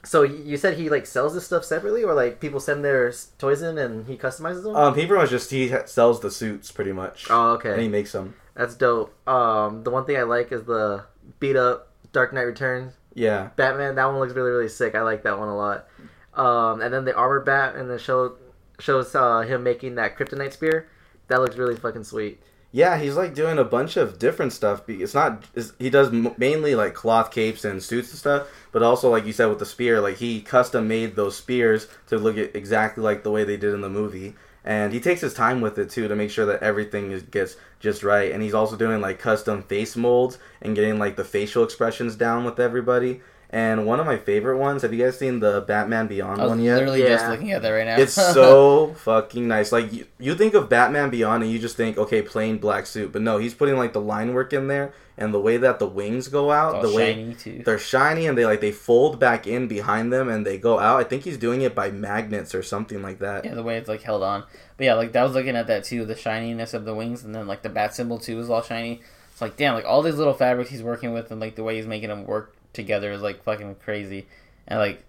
so you said he like sells this stuff separately, or like people send their toys in and he customizes them? um, he pretty much just he sells the suits pretty much. oh, okay. and he makes them. that's dope. Um, the one thing I like is the beat up Dark Knight Returns. Yeah, Batman. That one looks really really sick. I like that one a lot. Um, and then the armor bat and the show shows uh, him making that kryptonite spear. That looks really fucking sweet. yeah, he's like doing a bunch of different stuff. It's not it's, he does mainly like cloth capes and suits and stuff, but also like you said with the spear, like he custom made those spears to look exactly like the way they did in the movie. And he takes his time with it too to make sure that everything is, gets just right. And he's also doing like custom face molds and getting like the facial expressions down with everybody. And one of my favorite ones, have you guys seen the Batman Beyond I was one yet? literally just looking at that right now. It's so fucking nice. Like you, you think of Batman Beyond and you just think, okay, plain black suit, but no, he's putting like the line work in there and the way that the wings go out, the way shiny too. they're shiny and they like they fold back in behind them and they go out. I think he's doing it by magnets or something like that. Yeah, the way it's like held on. But yeah, like I was looking at that too, the shininess of the wings, and then like the bat symbol too is all shiny. It's like damn, like all these little fabrics he's working with, and like the way he's making them work together is like fucking crazy. And like,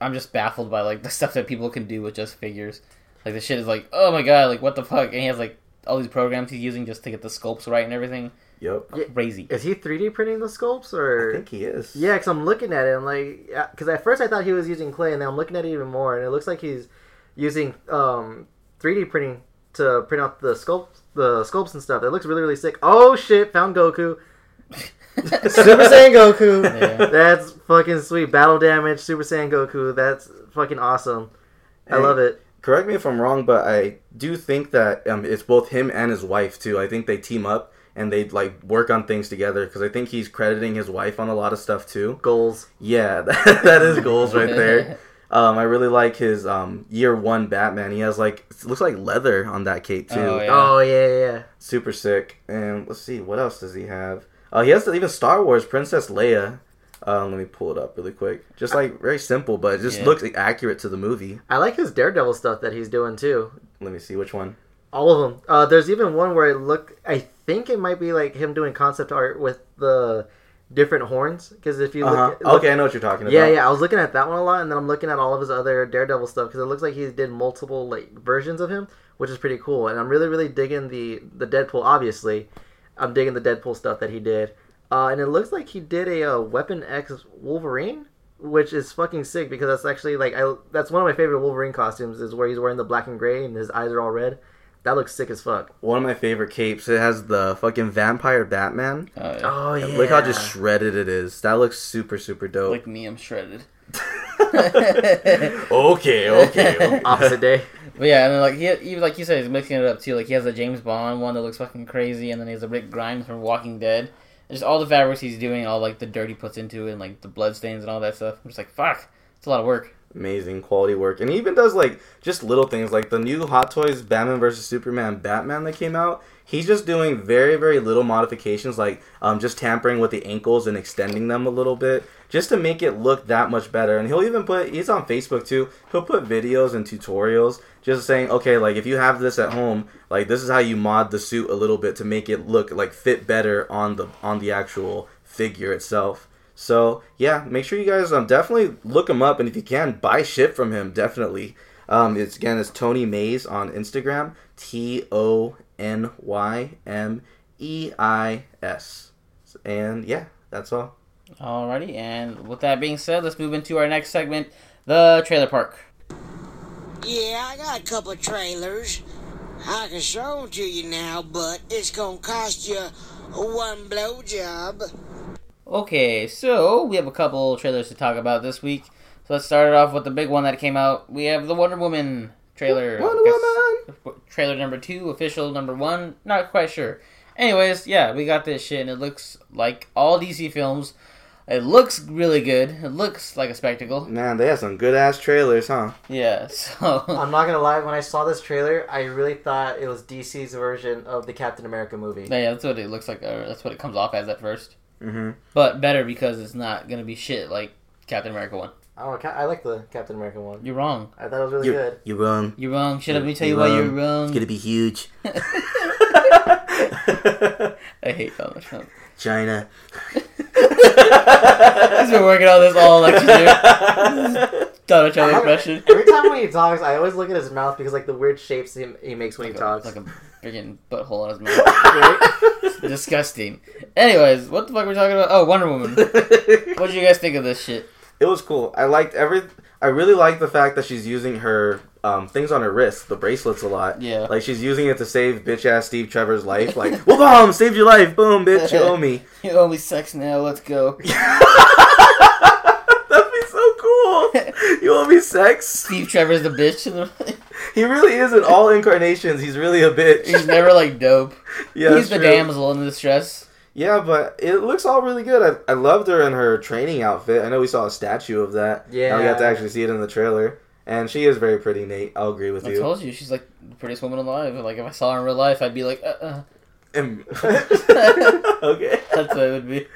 I'm just baffled by like the stuff that people can do with just figures. Like the shit is like, oh my god, like what the fuck? And he has like all these programs he's using just to get the sculpts right and everything. Yep. Crazy. Is he 3D printing the sculpts or? I think he is. Yeah, because I'm looking at it. I'm like, because at first I thought he was using clay, and then I'm looking at it even more, and it looks like he's using um 3D printing to print out the sculpts, the sculpts and stuff. It looks really really sick. Oh shit! Found Goku. Super Saiyan Goku. Yeah. That's fucking sweet. Battle damage, Super Saiyan Goku. That's fucking awesome. I Hey, love it. Correct me if I'm wrong, but I do think that um, it's both him and his wife too. I think they team up and they like work on things together because I think he's crediting his wife on a lot of stuff too. Goals. Yeah, that, that is goals right there. Um, I really like his um, year one Batman. He has like it looks like leather on that cape too. Oh, yeah. Oh yeah, yeah, yeah. Super sick. And let's see, what else does he have? Uh, he has even Star Wars Princess Leia. Um, let me pull it up really quick. Just like very simple, but it just Yeah. looks accurate to the movie. I like his Daredevil stuff that he's doing too. Let me see which one. All of them. Uh, there's even one where it look. I think it might be like him doing concept art with the different horns. Because if you look, Uh-huh. look- Okay, I know what you're talking about. yeah, yeah, I was looking at that one a lot, and then I'm looking at all of his other Daredevil stuff because it looks like he did multiple like versions of him, which is pretty cool. And I'm really, really digging the the Deadpool. Obviously, I'm digging the Deadpool stuff that he did, uh, and it looks like he did a uh, Weapon X Wolverine, which is fucking sick because that's actually like I that's one of my favorite Wolverine costumes is where he's wearing the black and gray and his eyes are all red. That looks sick as fuck. One of my favorite capes. It has the fucking vampire Batman. Oh, yeah. Oh yeah, Look how just shredded it is. That looks super, super dope. like me, I'm shredded. okay, okay. opposite day. But yeah, and then like he even like you said, he's mixing it up too. Like he has a James Bond one that looks fucking crazy, and then he has a Rick Grimes from Walking Dead. And just all the fabrics he's doing, all like the dirt he puts into it, and like the blood stains and all that stuff. I'm just like, fuck, it's a lot of work. Amazing quality work. And he even does like just little things like the new Hot Toys Batman vs Superman Batman that came out. He's just doing very, very little modifications, like um, just tampering with the ankles and extending them a little bit, just to make it look that much better. And he'll even put, he's on Facebook too, he'll put videos and tutorials just saying, okay, like if you have this at home, like this is how you mod the suit a little bit to make it look like fit better on the on the actual figure itself. So yeah, make sure you guys um definitely look him up, and if you can, buy shit from him. Definitely. Um, it's again it's Tony Meis on Instagram. T O N Y M E I S. And yeah, that's all. Alrighty, and with that being said, let's move into our next segment, the trailer park. Yeah, I got a couple of trailers. I can show them to you now, but it's gonna cost you one blowjob. Okay, so we have a couple trailers to talk about this week. So let's start it off with the big one that came out. We have the Wonder Woman trailer. Wonder I guess- Trailer number two, official number one. Not quite sure. Anyways, yeah, we got this shit, and it looks like all DC films. It looks really good. It looks like a spectacle. Man, they have some good ass trailers, huh? Yeah, so I'm not gonna lie. When I saw this trailer, I really thought it was DC's version of the Captain America movie. yeah, that's what it looks like. Or that's what it comes off as at first. Mm-hmm. But better because it's not gonna be shit like Captain America one. I don't know. Ca- I like the Captain America one. You're wrong. I thought it was really You're, good. you're wrong. You're wrong. Shut up. Let me tell you You're why you're wrong. wrong. It's gonna be huge. I hate Donald Trump. China. He's been working on this all election year. Donald Trump impression. Every time when he talks, I always look at his mouth because like the weird shapes he, he makes when he a, talks. like a freaking butthole on his mouth. Disgusting. Anyways, what the fuck are we talking about? Oh, Wonder Woman. What did you guys think of this shit? It was cool. I liked every. I really liked the fact that she's using her um, things on her wrist, the bracelets, a lot. Yeah. Like she's using it to save bitch ass Steve Trevor's life. Like, whoa, bomb, saved your life, boom, bitch, you owe me. You owe me sex now. Let's go. That'd be so cool. You owe me sex. Steve Trevor's the bitch. In the- He really is in all incarnations. He's really a bitch. He's never like dope. yeah, He's the true. damsel in distress. Yeah, but it looks all really good. I, I loved her in her training outfit. I know we saw a statue of that. Yeah. Now we got to actually see it in the trailer. And she is very pretty, Nate. I'll agree with I you. told you she's like the prettiest woman alive. Like if I saw her in real life, I'd be like, uh, uh. And- okay. That's what it would be.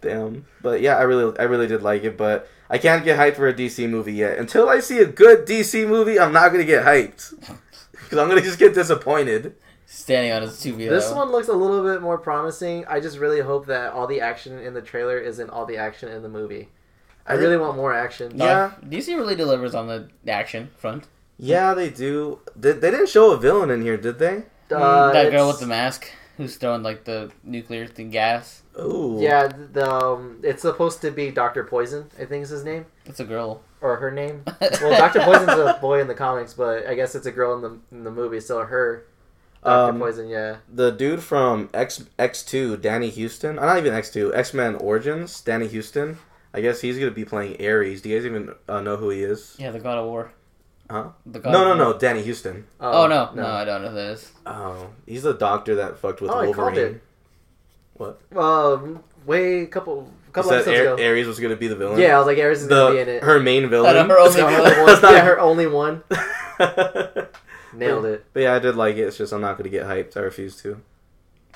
Damn. But yeah, I really I really did like it, but I can't get hyped for a DC movie yet. Until I see a good DC movie, I'm not gonna get hyped. Cause I'm gonna just get disappointed. Standing on his two wheel. This one looks a little bit more promising. I just really hope that all the action in the trailer isn't all the action in the movie. I I really want more action. Yeah. DC really delivers on the action front. Yeah, they do. They, they didn't show a villain in here, did they? Uh, that girl with the mask who's throwing like the nuclear thing gas. Ooh. Yeah, the um, it's supposed to be Doctor Poison. I think is his name It's a girl. or her name. Well, Doctor Poison's a boy in the comics, but I guess it's a girl in the in the movie. So her, Doctor Um, Poison. Yeah. The dude from X X two, Danny Huston. Uh, not even X two, X Men Origins, Danny Huston. I guess he's gonna be playing Ares. Do you guys even uh, know who he is? Yeah, the God of War. Huh? The God No, no, no, Danny Huston. Oh no, no, I don't know who that is. Oh, he's the doctor that fucked with Oh, I called Wolverine. it. What? Um, way a couple He couple said episodes Ar- ago. Ares was gonna be the villain. Yeah, I was like, Ares is gonna be in the it. her main villain. I know, her only The only villain. one- not- yeah, her only one. Nailed it. But yeah, I did like it. It's just I'm not gonna get hyped. I refuse to.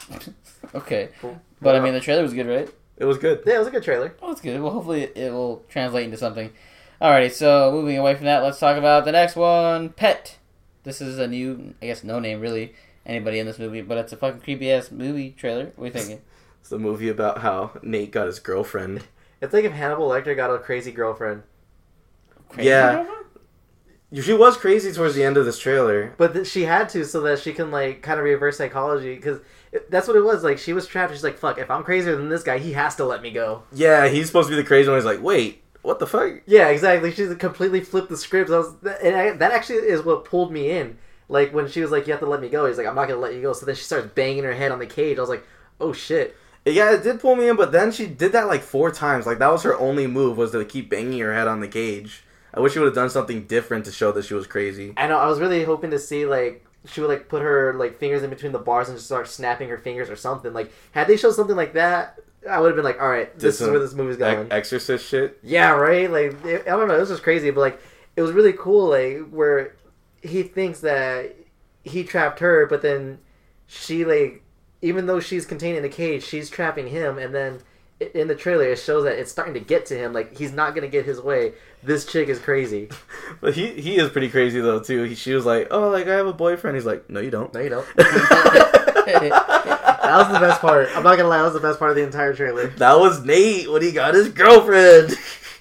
Okay, Cool. but I mean the trailer was good, right? It was good. Yeah, it was a good trailer. Oh, it's good. Well, hopefully it, it will translate into something. Alrighty, so moving away from that, let's talk about the next one, Pet. This is a new, I guess, no name really, anybody in this movie, but it's a fucking creepy ass movie trailer. What are you thinking? It's the movie about how Nate got his girlfriend. It's like if Hannibal Lecter got a crazy girlfriend, Crazy Yeah. girlfriend? She was crazy towards the end of this trailer. but th- she had to so that she can like kind of reverse psychology because that's what it was. Like she was trapped. She's like, "Fuck! If I'm crazier than this guy, he has to let me go." Yeah, he's supposed to be the crazy one. He's like, wait, what the fuck? Yeah, exactly. She's completely flipped the script. I was, and I, that actually is what pulled me in. Like when she was like, "You have to let me go," he's like, "I'm not gonna let you go." So then she starts banging her head on the cage. I was like, "Oh shit!" Yeah, it did pull me in, but then she did that like four times. Like that was her only move was to keep banging her head on the cage. I wish she would have done something different to show that she was crazy. I know. I was really hoping to see like she would like put her like fingers in between the bars and just start snapping her fingers or something. Like had they showed something like that, I would have been like, "All right, this is where this movie's going." Ex- Exorcist shit. Yeah, right. Like I don't know, this was crazy, but like it was really cool. Like where he thinks that he trapped her, but then she like even though she's contained in a cage, she's trapping him, and then in the trailer it shows that it's starting to get to him. Like he's not gonna get his way. This chick is crazy. But he he is pretty crazy though too. He, she was like, "Oh, like I have a boyfriend." He's like, "No, you don't." No, you don't. that was the best part. I'm not gonna lie, that was the best part of the entire trailer. That was Nate when he got his girlfriend.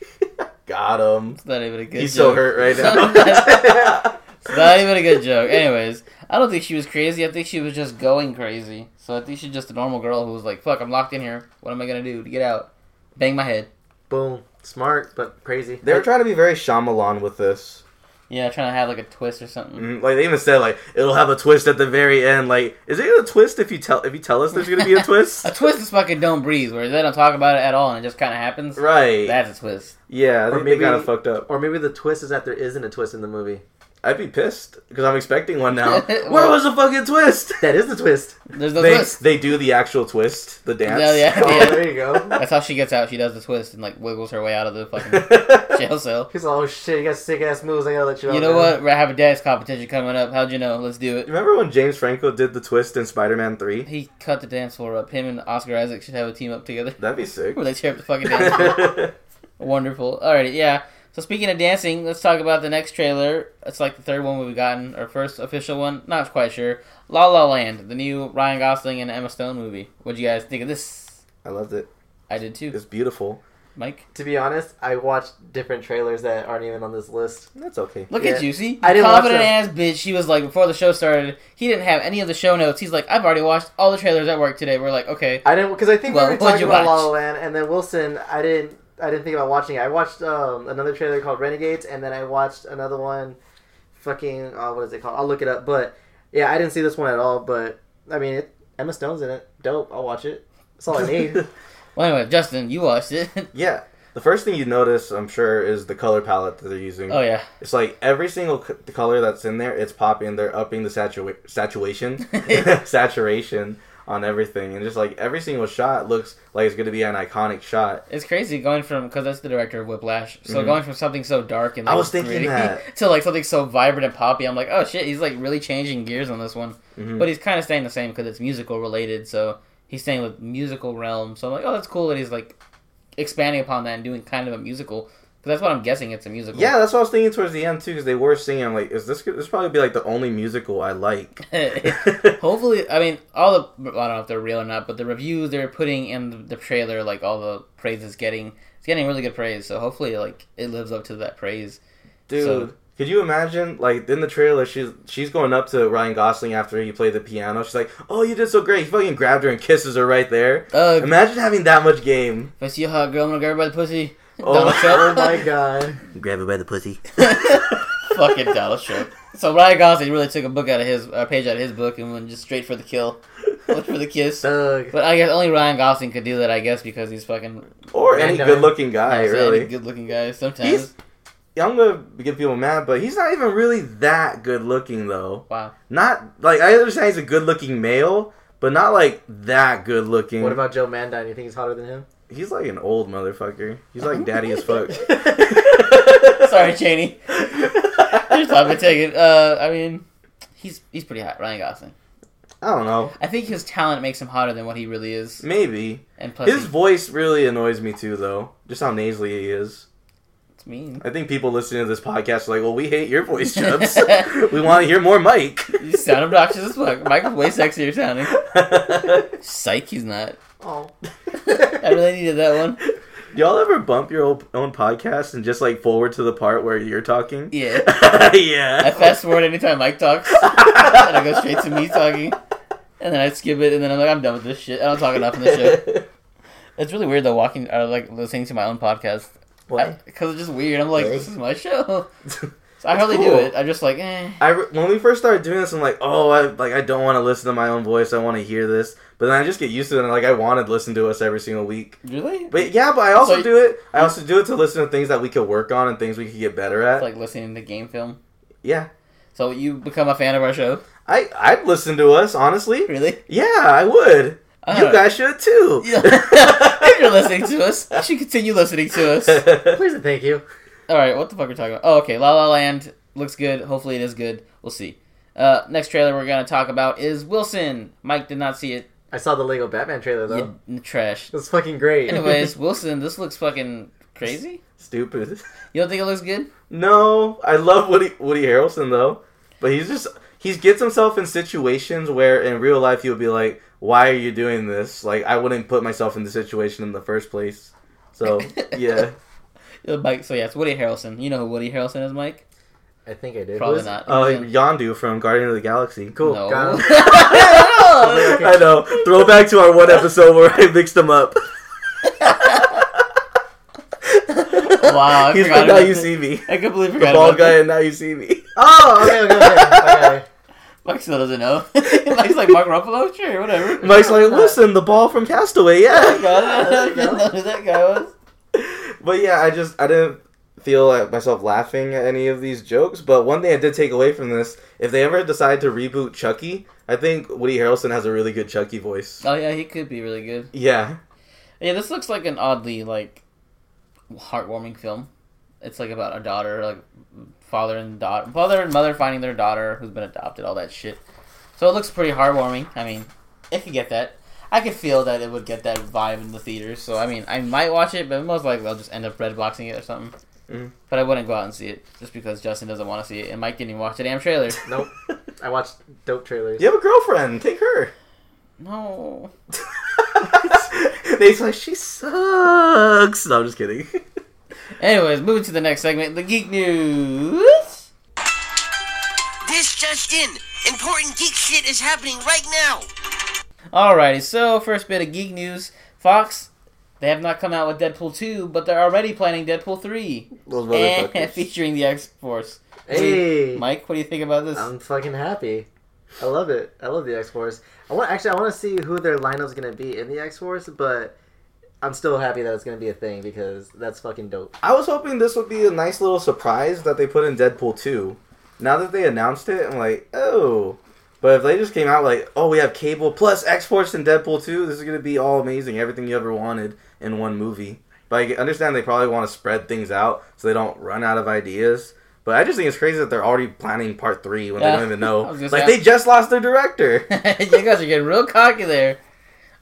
got him. It's not even a good He's so hurt right now. It's not even a good joke. Anyways, I don't think she was crazy. I think she was just going crazy. So I think she's just a normal girl who was like, "Fuck, I'm locked in here. What am I gonna do to get out?" Bang my head. Boom. Smart but crazy. they were trying to be very Shyamalan with this. Yeah, trying to have like a twist or something. Mhm. Like they even said, like it'll have a twist at the very end. Like, is it a twist if you tell if you tell us there's gonna be a twist? A twist is fucking don't breathe, where they don't talk about it at all and it just kind of happens. right? That's a twist. yeah, Or they, maybe- kind of fucked up. Or maybe the twist is that there isn't a twist in the movie. I'd be pissed because I'm expecting one now. Where was the fucking twist? That is the twist. There's no they twist. they do the actual twist, the dance. Yeah, oh, yeah. Oh, there you go. That's how she gets out. She does the twist and like wiggles her way out of the fucking jail cell. He's like, oh shit, you got sick ass moves. I gotta let you. Know. You know now." what? We have a dance competition coming up. How'd you know? Let's do it. Remember when James Franco did the twist in Spider-Man Three? He cut the dance floor up. Him and Oscar Isaac should have a team up together That'd be sick. where they tear up the fucking dance floor. Wonderful. Alrighty, yeah. So speaking of dancing, let's talk about the next trailer. It's like the third one we've gotten, our first official one. Not quite sure. La La Land, the new Ryan Gosling and Emma Stone movie. What'd you guys think of this? I loved it. I did too. It's beautiful. Mike, To be honest, I watched different trailers that aren't even on this list. That's okay. look Yeah. at Juicy. I didn't watch confident them. ass bitch. She was like before the show started. He didn't have any of the show notes. He's like, I've already watched all the trailers at work today. We're like, okay. I didn't because I think Well, we were talking you about La La? Land, and then Wilson. I didn't. I didn't think about watching it. I watched um, another trailer called Renegades, and then I watched another one. Fucking, uh, what is it called? I'll look it up. But yeah, I didn't see this one at all. But I mean, it, Emma Stone's in it. Dope. I'll watch it. That's all I need. Well, anyway, Justin, you watched it. Yeah. The first thing you notice, I'm sure, is the color palette that they're using. oh yeah. It's like every single c- color that's in there, it's popping. They're upping the satura- saturation, saturation on everything, and just like every single shot looks like it's going to be an iconic shot. It's crazy going from because that's the director of Whiplash. So Mhm. going from something so dark and I was thinking gritty that. to like something so vibrant and poppy. I'm like, oh shit, he's like really changing gears on this one. Mhm. But he's kind of staying the same because it's musical related. So he's staying with musical realm. So I'm like, oh, that's cool that he's like expanding upon that and doing kind of a musical. That's what I'm guessing. It's a musical. Yeah, that's what I was thinking towards the end too, because they were singing. I'm like, is this this probably be like the only musical I like? Hopefully, I mean, all the I don't know if they're real or not, but the reviews they're putting in the, the trailer, like all the praise is getting, it's getting really good praise. So hopefully, like it lives up to that praise. Dude, So- could you imagine? Like in the trailer, she's she's going up to Ryan Gosling after he played the piano. She's like, "Oh, you did so great!" He fucking grabbed her and kisses her right there. Uh, Imagine having that much game. if I see a hot girl, I'm gonna grab her by the pussy. Oh. Donald oh Trump. my god. Grab her by the pussy. Fucking Donald Trump. So Ryan Gosling really took a book out of his a page out of his book and went just straight for the kill, went for the kiss. Thug. But I guess only Ryan Gosling could do that. I guess because he's fucking or any good-looking guy, really. good looking guy. Sometimes. He's- I'm gonna get people mad, but he's not even really that good looking though. wow. Not like I understand he's a good looking male, but not like that good looking. What about Joe Mandine? You think he's hotter than him? He's like an old motherfucker. He's like daddy as fuck. Sorry, Cheney. Your time to take it. Uh, I mean, he's he's pretty hot, Ryan Gosling. I don't know. I think his talent makes him hotter than what he really is, Maybe and plus, his he- voice really annoys me too, though. Just how nasally he is. it's mean. I think people listening to this podcast are like, "Well, we hate your voice, Chubbs. we want to hear more Mike." You sound obnoxious as fuck. Michael's way sexier sounding. Psych, he's not. Oh. I really needed that one. Y'all ever bump your own, own podcast and just like forward to the part where you're talking? Yeah. yeah. I fast forward anytime Mike talks, and I go straight to me talking, and then I skip it, and then I'm like, I'm done with this shit. I don't talk enough in the show. It's really weird though, walking or like listening to my own podcast What? because it's just weird. I'm like, Really? this is my show. So I It's hardly do it. I'm just like, eh. I when we first started doing this, I'm like, oh, I like I don't want to listen to my own voice. I want to hear this, but then I just get used to it, and like I want to listen to us every single week. Really? But yeah, but I also So- do it. I also do it to listen to things that we could work on and things we could get better at. It's like listening to game film. yeah, So you become a fan of our show? I I'd listen to us honestly. Really? Yeah, I would. Uh, you guys should too. Yeah. if you're listening to us, you should continue listening to us. Please and thank you. All right, what the fuck are we talking about? Oh, okay. La La Land looks good. Hopefully, it is good. We'll see. Uh, next trailer we're gonna talk about is Wilson. Mike did not see it. I saw the Lego Batman trailer though. You trash. Was fucking great. Anyways, Wilson, this looks fucking crazy. Stupid. You don't think it looks good? No, I love Woody Woody Harrelson though, but he's just he gets himself in situations where in real life he would be like, "Why are you doing this?" Like I wouldn't put myself in the situation in the first place. So yeah, Mike. So yeah, it's Woody Harrelson. You know who Woody Harrelson is, Mike? I think I did. Probably Who is it? not. uh, He was in- Yondu from Guardian of the Galaxy. Cool. No. Got. I know. Throwback to our one episode where I mixed them up. wow, I He's forgot from Now You that. See Me. I completely The forgot bald about guy that. and Now You See Me. Oh, okay, okay, okay. okay. Mike still doesn't know. Mike's like Mark Ruffalo, sure, whatever. Mike's like, listen, the ball from Castaway, yeah. I got it. I didn't know who that guy was. But yeah, I just I didn't feel like myself laughing at any of these jokes. But one thing I did take away from this, if they ever decide to reboot Chucky, I think Woody Harrelson has a really good Chucky voice. Oh yeah, he could be really good. Yeah. Yeah, this looks like an oddly like heartwarming film. It's like about a daughter, like father and daughter, father and mother finding their daughter who's been adopted, all that shit. So it looks pretty heartwarming. I mean, it could get that. I could feel that it would get that vibe in the theaters. So I mean, I might watch it, but most likely I'll just end up red boxing it or something. Mhm. But I wouldn't go out and see it just because Justin doesn't want to see it, and Mike didn't even watch the damn trailer. Nope. I watched dope trailers. You have a girlfriend. Take her. No. Nate's like, she sucks. No, I'm just kidding. Anyways, moving to the next segment, the geek news. This just in. Important geek shit is happening right now. Alrighty, so first bit of geek news. Fox, they have not come out with Deadpool 2, but they're already planning Deadpool 3. Those And motherfuckers. featuring the X Force. Hey, Mike, what do you think about this? I'm fucking happy. I love it. I love the X Force. I want actually I want to see who their lineup's gonna be in the X Force, but I'm still happy that it's gonna be a thing because that's fucking dope. I was hoping this would be a nice little surprise that they put in Deadpool 2. Now that they announced it, I'm like, oh. But if they just came out like, oh, we have Cable plus X Force and Deadpool 2, this is going to be all amazing. Everything you ever wanted in one movie. But I understand they probably want to spread things out so they don't run out of ideas. But I just think it's crazy that they're already planning part three when Yeah. they don't even know. Gonna Like, say- they just lost their director. you guys are getting real cocky there.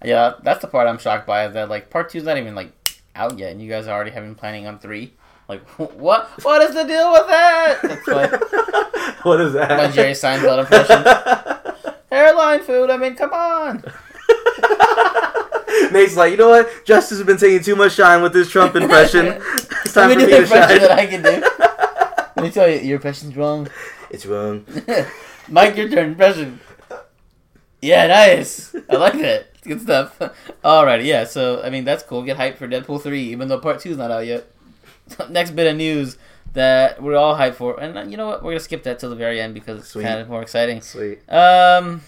Yeah, that's the part I'm shocked by is that like part two's not even like out yet, and you guys are already having planning on three. Like what? What is the deal with that? That's why what is that? My Jerry Seinfeld impression. airline food. I mean, come on. Nate's like, you know what? Justice has been taking too much shine with this Trump impression. it's time Let for me me do to the impression that I can do. Let me tell you, your impression's wrong. It's wrong. Mike, your turn. Impression. Yeah, nice. I like that. Good stuff. Alrighty, yeah. So I mean, that's cool. Get hyped for Deadpool three, even though part two's not out yet. Next bit of news that we're all hyped for, and uh, you know what? We're gonna skip that till the very end because it's Sweet. kind of more exciting. Sweet. Um,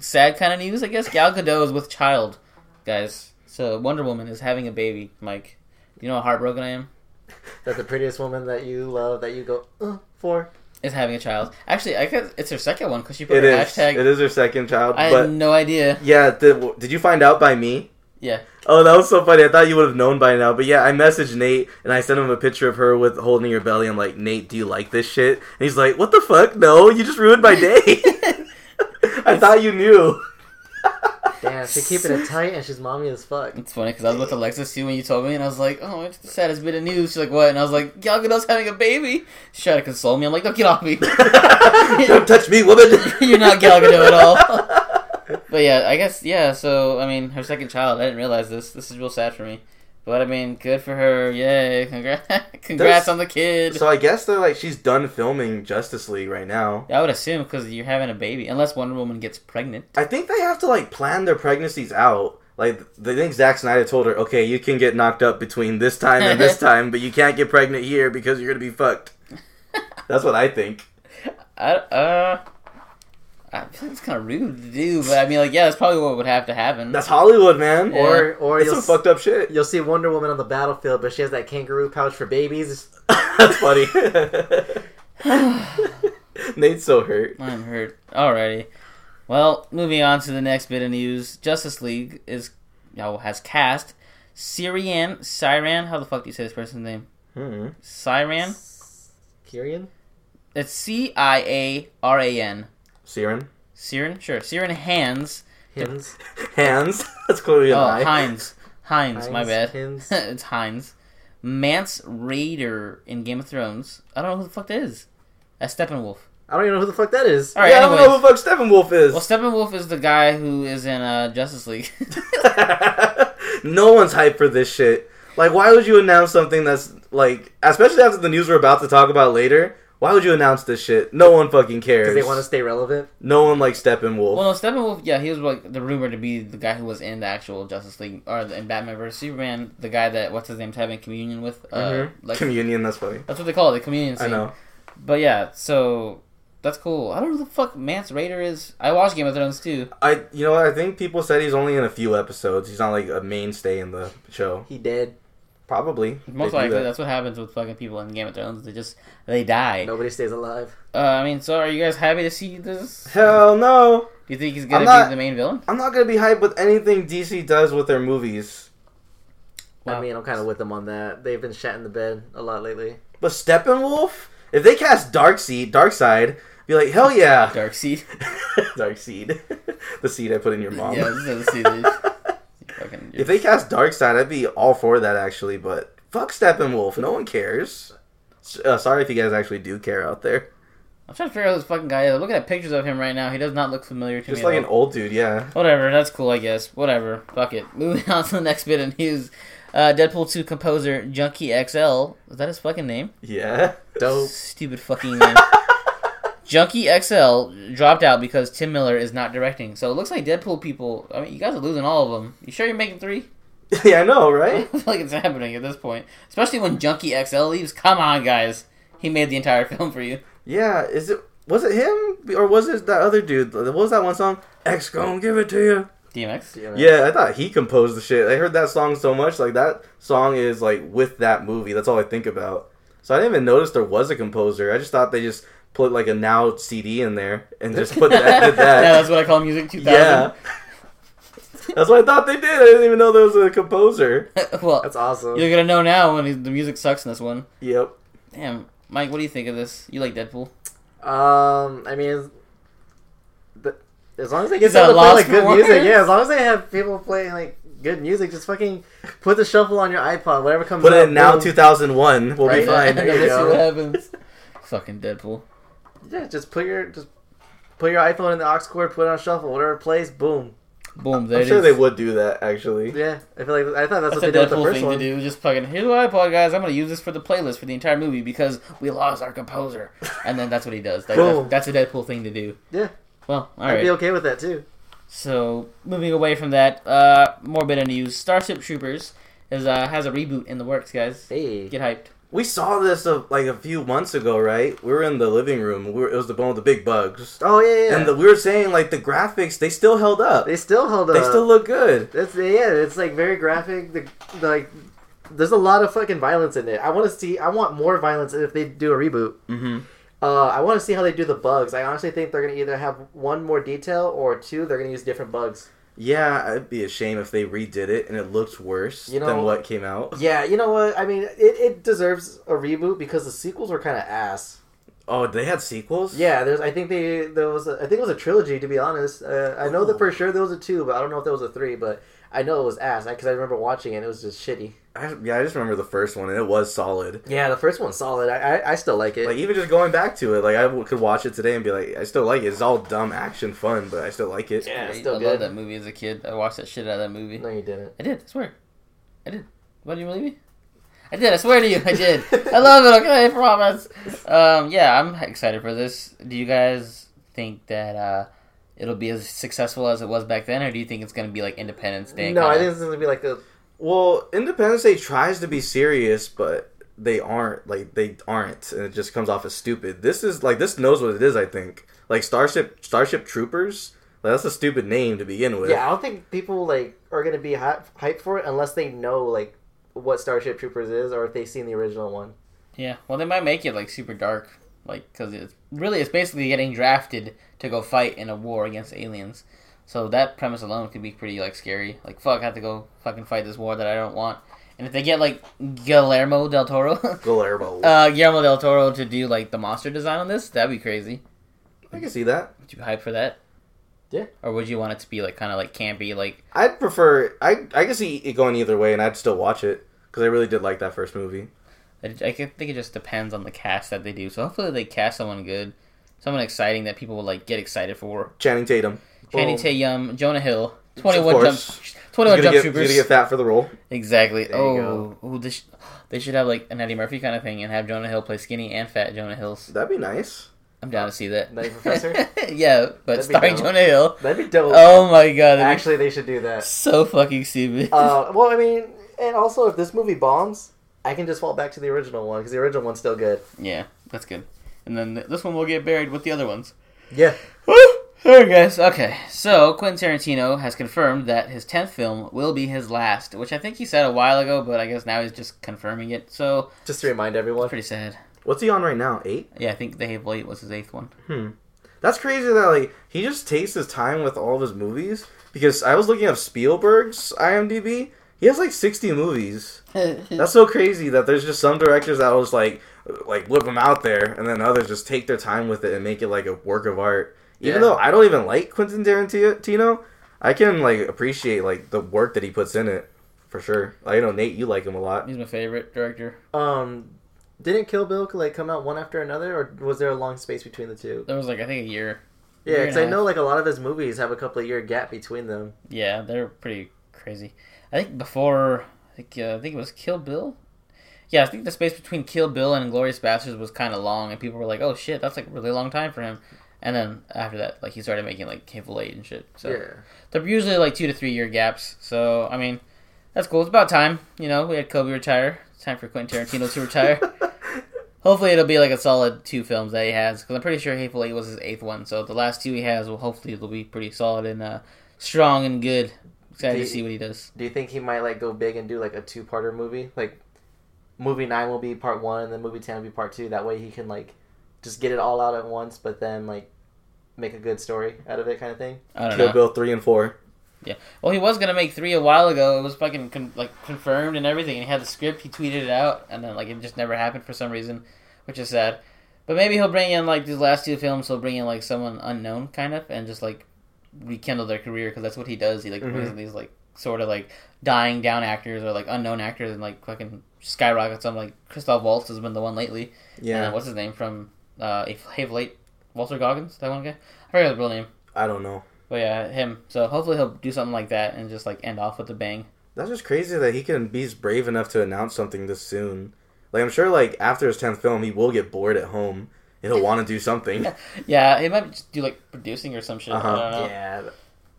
sad kind of news, I guess. Gal Gadot is with child, guys. So Wonder Woman is having a baby. Mike, you know how heartbroken I am. That the prettiest woman that you love that you go uh, for. Is having a child. Actually, I guess it's her second one because she put It her is. hashtag. It is her second child. I but had no idea. yeah, did, did you find out by me? Yeah. Oh, that was so funny. I thought you would have known by now. But yeah, I messaged Nate and I sent him a picture of her with holding her belly. I'm like, Nate, do you like this shit? And he's like, What the fuck? No, you just ruined my day. I thought you knew. Damn, she keeping it tight and she's mommy as fuck. It's funny because I was with Alexis too when you told me, and I was like, "Oh, it's the saddest bit of news." She's like, "What?" And I was like, "Gal Gadot's having a baby." She tried to console me. I'm like, "Don't get off me. Don't touch me, woman. You're not Gal Gadot at all." But yeah, I guess yeah. So I mean, her second child. I didn't realize this. This is real sad for me. But I mean, good for her. Yay! Congrats, congrats There's- on the kid. So I guess they're like she's done filming Justice League right now. I would assume because you're having a baby, unless Wonder Woman gets pregnant. I think they have to like plan their pregnancies out. Like they think Zack Snyder told her, okay, you can get knocked up between this time and this time, but you can't get pregnant here because you're gonna be fucked. That's what I think. I uh, I feel like it's kind of rude to do, but I mean, like, yeah, that's probably what would have to happen. That's Hollywood, man. Yeah. Or or it's you'll some fucked up shit. you'll see Wonder Woman on the battlefield, but she has that kangaroo pouch for babies. That's funny. Nate's so hurt. I'm hurt. Alrighty. Well, moving on to the next bit of news. Justice League is now has cast Syrian Siran. How the fuck do you say this person's name? Hmm. Siran. Kyrian? It's C I A R A N. Siren. Siren, sure. Siren Hands. Hins. Hands. That's clearly an Oh, eye. Heinz. Heinz. My bad. Hins. it's Heinz. Mance Rayder in Game of Thrones. I don't know who the fuck that is. That's Steppenwolf. I don't even know who the fuck that is. All right. yeah, I don't know who the fuck Steppenwolf is. Well, Steppenwolf is the guy who is in uh, Justice League. no one's hyped for this shit. Like, why would you announce something that's like, especially after the news we're about to talk about later? Why would you announce this shit? No one fucking cares. Because they want to stay relevant. No one likes Steppenwolf. Well, no, Steppenwolf, yeah, he was like the rumor to be the guy who was in the actual Justice League or in Batman vs Superman, the guy that what's his name's having communion with. Uh, Mhm. like Communion. That's funny. that's what they call it, the communion scene. I know. But yeah, so that's cool. I don't know who the fuck Mance Rayder is. I watched Game of Thrones too. I you know what? I think people said he's only in a few episodes. He's not like a mainstay in the show. He dead. Probably. Most likely, that. that's what happens with fucking people in Game of Thrones. They just they die. Nobody stays alive. Uh, I mean, so are you guys happy to see this? Hell no. Do you think he's gonna not- be the main villain? I'm not gonna be hyped with anything DC does with their movies. Wow. I mean, I'm kind of with them on that. They've been shat in the bed a lot lately. But Steppenwolf, if they cast Darkseid, Darkseid, be like, hell yeah. Dark Seed. Darkseid. the seed I put in your mom. Yeah, this is a seed. You fucking- if they cast Darkseid, I'd be all for that actually, but fuck Steppenwolf. No one cares. Uh, sorry if you guys actually do care out there. I'm trying to figure out who this fucking guy is. I'm looking at pictures of him right now. He does not look familiar to me. Just like at an old dude, yeah. Whatever, that's cool, I guess. Whatever. Fuck it. Moving on to the next bit of news. Uh, Deadpool 2 composer Junkie XL. Is that his fucking name? Yeah. Dope. Stupid fucking name. Junkie XL dropped out because Tim Miller is not directing. So it looks like Deadpool people. I mean, you guys are losing all of them. You sure you're making three? yeah, I know, I right? feel like it's happening at this point. Especially when Junkie XL leaves. Come on, guys. He made the entire film for you. Yeah, is it was it him or was it that other dude? What was that one song? X gonna give it to you. DMX? Yeah, I thought he composed the shit. I heard that song so much. Like that song is like with that movie. That's all I think about. So I didn't even notice there was a composer. I just thought they just put like a now CD in there and just put that. did yeah, that's what I call Music 2000. yeah. That's what I thought they did. I didn't even know there was a composer. well, That's awesome. you're gonna know now when he's- the music sucks in this one. Yep. Damn, Mike, what do you think of this? You like Deadpool? Um, I mean, but as long as they get that people to play like good music, words? yeah. As long as they have people playing like good music, just fucking put the shuffle on your iPod, whatever comes. Put it up, in now 2001. We'll Right? be fine. There Let's you see go. what happens. Fucking Deadpool. Yeah, just put your just put your iPhone in the aux cord, put it on shuffle, whatever plays, boom. Boom, there I'm it sure is. they would do that actually. Yeah, I feel like I thought that's, That's what a they did with the Deadpool first thing one. to do. Just fucking here's my iPod, guys. I'm gonna use this for the playlist for the entire movie because we lost our composer, and then that's what he does. Like, Boom. that's, that's a Deadpool thing to do. Yeah, Well, all I'd right. be okay with that too. So moving away from that, uh, more bit of news. Starship Troopers is uh, has a reboot in the works, guys. Hey, Get hyped. We saw this uh, like a few months ago, right? We were in the living room. We were, it was the one with the big bugs, oh yeah, yeah. and the, we were saying like the graphics they still held up. they still held up. They still look good. That's yeah. It's like very graphic. The, the, like, there's a lot of fucking violence in it. I want to see. I want more violence if they do a reboot. Mm-hmm. Uh, I want to see how they do the bugs. I honestly think they're gonna either have one more detail or two. They're gonna use different bugs. Yeah, it'd be a shame if they redid it and it looked worse You know- than what came out. Yeah, you know what? I mean, it, it deserves a reboot because the sequels were kind of ass. Oh, they had sequels. Yeah, there's. I think they there was. A, I think it was a trilogy. To be honest, uh, I know that for sure there was a two, but I don't know if there was a three. But I know it was ass because I remember watching it. and It was just shitty. I, yeah, I just remember the first one, and it was solid. Yeah, the first one's solid. I I, I still like it. Like even just going back to it, like I w- could watch it today and be like, I still like it. It's all dumb action fun, but I still like it. yeah, I, it's still I good. love that movie as a kid. I watched that shit out of that movie. No, you didn't. I did. I swear. I did. What do you believe me? I did. I swear to you, I did. I love it. Okay, I promise. Um, yeah, I'm excited for this. Do you guys think that uh, it'll be as successful as it was back then, or do you think it's going to be like Independence Day? No, I kinda? think it's gonna be like a. Well, Independence Day tries to be serious, but they aren't. Like they aren't, and it just comes off as stupid. This is like this knows what it is. I think like Starship Starship Troopers. Like, that's a stupid name to begin with. Yeah, I don't think people like are gonna be hype, hyped for it unless they know like what Starship Troopers is or if they've seen the original one. Yeah. Well, they might make it like super dark, like because it's really it's basically getting drafted to go fight in a war against aliens. So that premise alone could be pretty like scary. Like fuck, I have to go fucking fight this war that I don't want. And if they get like Guillermo del Toro, Guillermo. uh, Guillermo del Toro to do like the monster design on this, that'd be crazy. I can see that. Would you hype for that? Yeah. Or would you want it to be like kind of like campy, like I'd prefer. I I can see it going either way, and I'd still watch it because I really did like that first movie. I I think it just depends on the cast that they do. So hopefully they cast someone good, someone exciting that people will like get excited for. Channing Tatum. Channing Boom. Tatum, Jonah Hill, twenty one jump, course. twenty He's one gonna, jump get, he's troopers. gonna get fat for the role. Exactly. There you oh, oh, they, they should have like an Eddie Murphy kind of thing and have Jonah Hill play skinny and fat Jonah Hills. That'd be nice. I'm down to see that. Nutty Professor? yeah, but That'd starring. Jonah Hill. That'd be dope. Oh my god, Actually, they should do that. so fucking stupid. Uh, well, I mean, and also if this movie bombs, I can just fall back to the original one because the original one's still good. yeah, that's good. And then th- this one will get buried with the other ones. Yeah. Alright, guys. Okay, so Quentin Tarantino has confirmed that his tenth film will be his last, which I think he said a while ago, but I guess now he's just confirming it. So Just to remind everyone. pretty sad. What's he on right now? Eight. Yeah, I think The Hateful Eight was his eighth one. Hmm. That's crazy that like he just takes his time with all of his movies because I was looking up Spielberg's IMDb. He has like sixty movies. That's so crazy that there's just some directors that will just like like whip them out there, and then others just take their time with it and make it like a work of art. Even Yeah. though I don't even like Quentin Tarantino, I can like appreciate like the work that he puts in it for sure. Like, I know Nate, you like him a lot. He's my favorite director. Um, didn't Kill Bill like come out one after another, or was there a long space between the two? There was like I think a year. Yeah, because I know like a lot of his movies have a couple of year gap between them. Yeah, they're pretty crazy. I think before I think uh, I think it was Kill Bill. Yeah, I think the space between Kill Bill and Glorious Bastards was kind of long, and people were like, "Oh shit, that's like a really long time for him." And then after that, like he started making like Hateful Eight and shit. So Yeah. they're usually like two to three year gaps. So I mean, that's cool. It's about time. You know, we had Kobe retire. It's time for Quentin Tarantino to retire. hopefully, it'll be like a solid two films that he has because I'm pretty sure Hateful Eight was his eighth one. So the last two he has, will hopefully it'll be pretty solid and uh, strong and good. Excited Do to you- see what he does. Do you think he might like go big and do like a two parter movie? Like, movie nine will be part one, and then movie ten will be part two. That way he can like just get it all out at once, but then like make a good story out of it, kind of thing. I don't Kill know. Bill three and four. Yeah. Well, he was gonna make three a while ago. It was fucking con- like confirmed and everything. And he had the script. He tweeted it out, and then like it just never happened for some reason, which is sad. But maybe he'll bring in like these last two films. He'll bring in like someone unknown, kind of, and just like rekindle their career because that's what he does. He like mm-hmm. brings in these like sort of like dying down actors or like unknown actors and like fucking skyrockets them. Like Christoph Waltz has been the one lately. Yeah, And uh, what's his name from uh, Hateful Eight? Walter Goggins, that one guy. I forget his real name. I don't know. But yeah, him. So hopefully he'll do something like that and just like end off with a bang. That's just crazy that he can be brave enough to announce something this soon. Like I'm sure, like after his tenth film, he will get bored at home and he'll want to do something. Yeah, he might just do like producing or some shit. Uh-huh. I don't know. Yeah,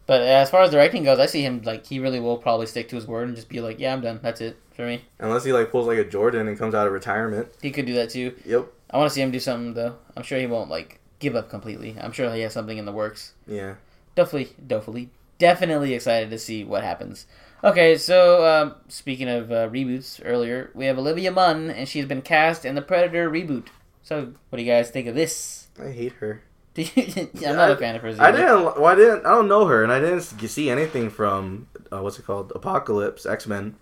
But as far as directing goes, I see him like he really will probably stick to his word and just be like, "Yeah, I'm done. That's it for me." Unless he like pulls like a Jordan and comes out of retirement. He could do that too. Yep. I want to see him do something though. I'm sure he won't like give up completely. I'm sure he has something in the works. Yeah. Definitely, definitely, definitely excited to see what happens. Okay, so um, speaking of uh, reboots, earlier we have Olivia Munn, and she's been cast in the Predator reboot. So, what do you guys think of this? I hate her. Do you- I'm not a fan of hers. I didn't. Well, I didn't. I don't know her, and I didn't see anything from uh, what's it called, Apocalypse X Men.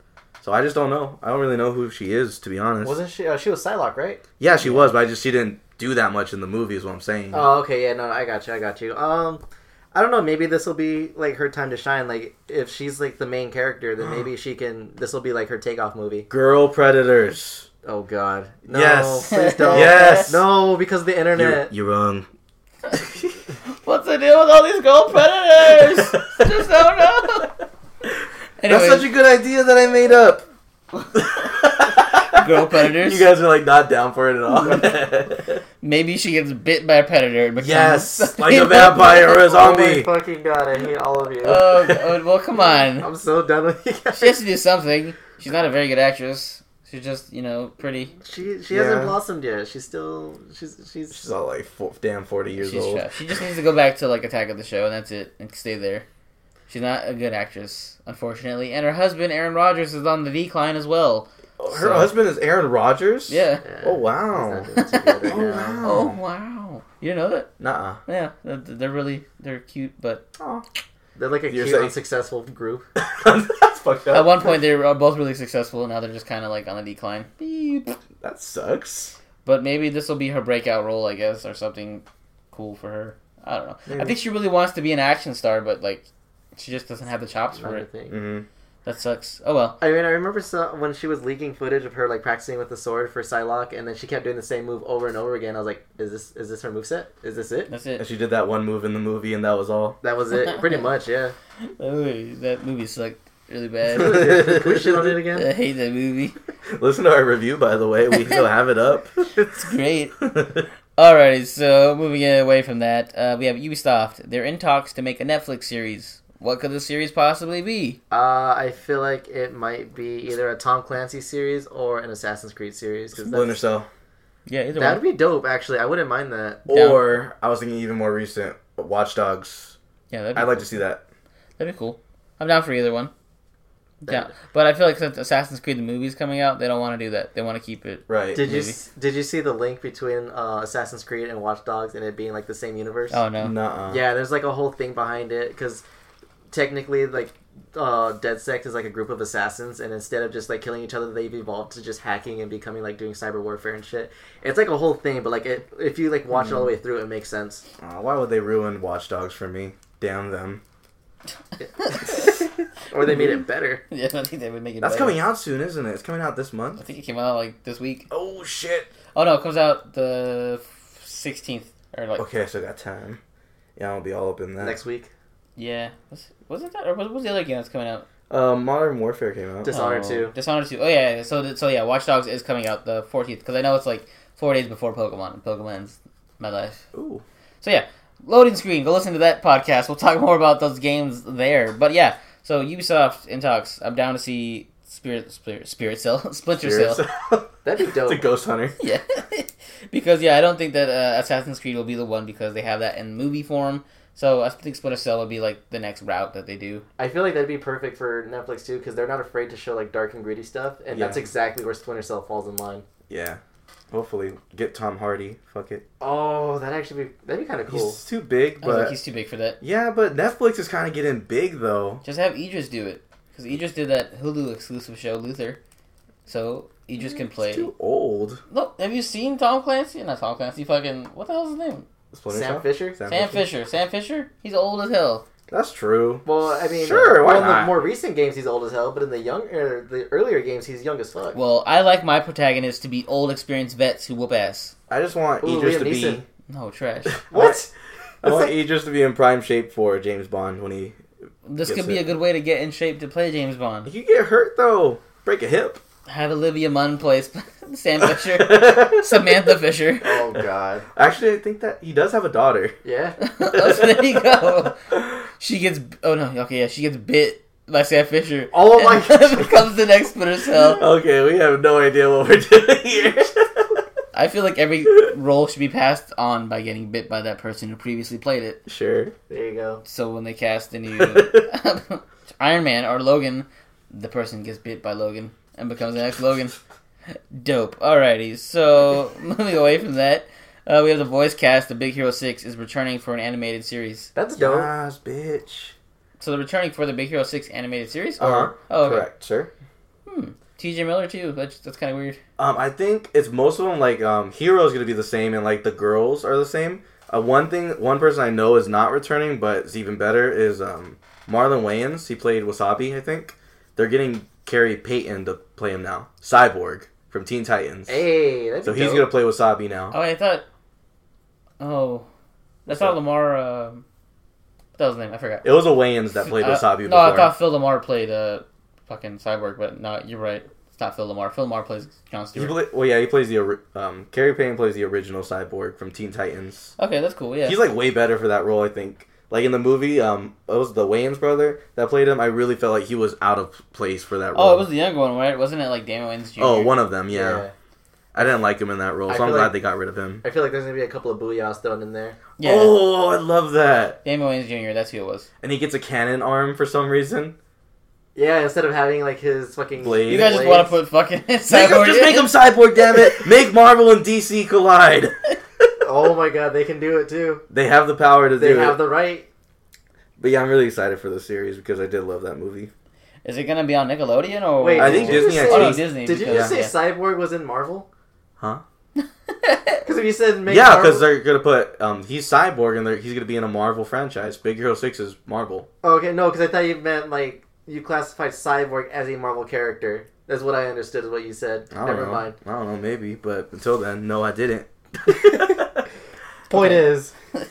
So I just don't know. I don't really know who she is, to be honest. wasn't she? Uh, she was Psylocke, right? Yeah, she was, but I just she didn't do that much in the movie. Is what I'm saying. Oh, okay, yeah, no, I got you, I got you. Um, I don't know. Maybe this will be like her time to shine. Like if she's like the main character, then maybe she can. This will be like her takeoff movie. Girl predators. Oh God, no! Yes. please don't. Yes. no, because of the You're, internet. you're wrong. What's the deal with all these girl predators? Just don't know. That's such a good idea that I made up. girl predators. You guys are like not down for it at all. Maybe she gets bit by a predator and becomes yes, like a vampire or a Oh my zombie. fucking God, I hate all of you. Oh, God, well, come on. I'm so done with you guys. She has to do something. She's not a very good actress. She's just, you know, pretty. She she Yeah. hasn't blossomed yet. She's still she's she's. She's all like four, damn forty years She's old. trash. She just needs to go back to like Attack of the Show and that's it, and stay there. She's not a good actress, unfortunately. And her husband, Aaron Rodgers, is on the decline as well. Oh, her So- husband is Aaron Rodgers. Yeah. Yeah, Oh wow. not doing too good right Oh, wow. Oh wow! You know that? Nuh-uh. Yeah, they're- they're really they're cute, but They're like a You're cute, saying- unsuccessful group. That's fucked up. at one point they were both really successful, and now they're just kind of like on the decline. Beep. That sucks. But maybe this will be her breakout role, I guess, or something cool for her. I don't know. I think she really wants to be an action star, but like she just doesn't have the chops for it. thing. hmm That sucks. Oh well. I mean, I remember so, when she was leaking footage of her like practicing with the sword for Psylocke, and then she kept doing the same move over and over again. I was like, "Is this is this her moveset? Is this it?" That's it. And she did that one move in the movie, and that was all. That was it, pretty much. Yeah. That movie, that movie sucked really bad. Can we shit on it again? I hate that movie. Listen to our review, by the way. We still have it up. It's great. Alrighty, so moving away from that, uh, we have Ubisoft. They're in talks to make a Netflix series. What could the series possibly be? Uh, I feel like it might be either a Tom Clancy series or an Assassin's Creed series. Cause Splinter that's- Cell. Yeah, either That would one. be dope. Actually, I wouldn't mind that. Down. Or I was thinking even more recent, Watch Dogs. Yeah, that'd be, I'd like to see that. that'd be cool. I'm down for either one. Yeah, But I feel like since Assassin's Creed the movie's coming out, they don't want to do that. They want to keep it. Right. Did you did you see the link between uh, Assassin's Creed and Watch Dogs and it being like the same universe? Oh no. Nuh-uh. Yeah, there's like a whole thing behind it because technically, like, uh, DedSec is like a group of assassins, and instead of just like killing each other, they've evolved to just hacking and becoming like doing cyber warfare and shit. It's like a whole thing, but like it, if you like watch it all the way through, it makes sense. Aw, why would they ruin Watch Dogs for me? Damn them. or they made it better. Yeah, I think they would make it. That's better. coming out soon, isn't it? It's coming out this month. I think it came out like this week. Oh shit. Oh no, it comes out the 16th or like Okay, so I got time. Yeah, I'll be all up in that. Next week, yeah. Was, wasn't that or was, what was the other game that's coming out? Uh, Modern Warfare came out. Dishonored oh, two. Dishonored 2. Oh yeah, yeah. so so yeah, Watch Dogs is coming out the 14th because I know it's like four days before Pokemon. and Pokemon's my life. Ooh. So yeah, loading screen. Go listen to that podcast. We'll talk more about those games there. But yeah, so Ubisoft in talks. I'm down to see Spirit Spirit, Spirit Cell Splinter Cell. That'd be it's dope. a Ghost Hunter. Yeah, because yeah, I don't think that uh, Assassin's Creed will be the one because they have that in movie form. So I think Splinter Cell would be like the next route that they do. I feel like that'd be perfect for Netflix too, because they're not afraid to show like dark and gritty stuff, and Yeah. that's exactly where Splinter Cell falls in line. Yeah. Hopefully, get Tom Hardy. Fuck it. Oh, that actually be that'd be kind of cool. He's too big, I was like, but he's too big for that. yeah, but Netflix is kind of getting big though. Just have Idris do it because Idris did that Hulu exclusive show Luther, so Idris mm, can play. He's too old. Look, have you seen Tom Clancy? Not Tom Clancy. Fucking what the hell's his name? Splinter Sam Cell? Fisher? Sam Fisher. Sam Fisher. He's old as hell. That's true. Well, I mean, Sure, why well, in the not? more recent games, he's old as hell, but in the young, er, the earlier games, he's young as fuck. Well, I like my protagonists to be old, experienced vets who whoop ass. I just want Ooh, Idris Liam to be. Neeson. No trash. what? I want Idris to be in prime shape for James Bond when he. This Gets could be it. a good way to get in shape to play James Bond. He could get hurt though. Break a hip. Have Olivia Munn play Sam Fisher, Samantha Fisher. Oh god. Actually, I think that he does have a daughter. Yeah. oh, so there you go. She gets. Oh no. Okay, yeah, she gets bit by Sam Fisher. Oh my and God. becomes the next Splinter Cell. Okay, we have no idea what we're doing here. I feel like every role should be passed on by getting bit by that person who previously played it. sure. There you go. So when they cast the new Iron Man or Logan, the person gets bit by Logan and becomes the next Logan. Dope. Alrighty, so moving away from that, uh, we have the voice cast of Big Hero 6 is returning for an animated series. That's dope. Yes, bitch. So they're returning for the Big Hero 6 animated series? Uh huh. Oh, okay. Correct, sir. Hmm. TJ Miller too. That's, that's kind of weird. Um, I think it's most of them like um, Hiro's gonna be the same and like the girls are the same, Uh, one thing, one person I know is not returning, but it's even better is um, Marlon Wayans. He played Wasabi, I think. They're getting Khary Payton to play him now. Cyborg from Teen Titans. Hey, that's so he's gonna play Wasabi now. Oh, I thought. Oh, that's not LaMarr. Uh, what was his name? I forgot. It was a Wayans that played Uh, Wasabi no, before. I thought Phil LaMarr played uh, fucking Cyborg, but no, you're right. It's not Phil LaMarr. Phil LaMarr plays John he Stewart. play, well, yeah, he plays the ori- um, Khary Payton plays the original Cyborg from Teen Titans. okay, that's cool. Yeah. He's like way better for that role, I think. Like in the movie, um, it was the Wayans brother that played him. I really felt like he was out of place for that role. oh, it was the younger one, right? Wasn't it like Damon Wayans Jr.? Oh, one of them, yeah. Yeah. I didn't like him in that role, I so I'm glad like- they got rid of him. I feel like there's gonna be a couple of booyahs thrown in there. Yeah. Oh, I love that. Damon Wayans Jr. That's who it was. And he gets a cannon arm for some reason. Yeah, instead of having like his fucking Blade. You guys just want to put fucking Make him, just make him cyborg, damn it! Make Marvel and DC collide. Oh my god, they can do it too. they have the power to They do have the right. But yeah, I'm really excited for the series because I did love that movie. Is it gonna be on Nickelodeon or? Wait, I think you Disney just actually- Oh, Disney. Did you just say Cyborg was in Marvel? Huh? Because if you said make yeah, Marvel- because they're gonna put um he's cyborg and he's gonna be in a Marvel franchise. Big Hero Six is Marvel. Oh, okay, no, because I thought you meant like you classified Cyborg as a Marvel character. That's what I understood. Is what you said. I Never know. mind. I don't know, maybe, but until then, no, I didn't. Point Okay. is,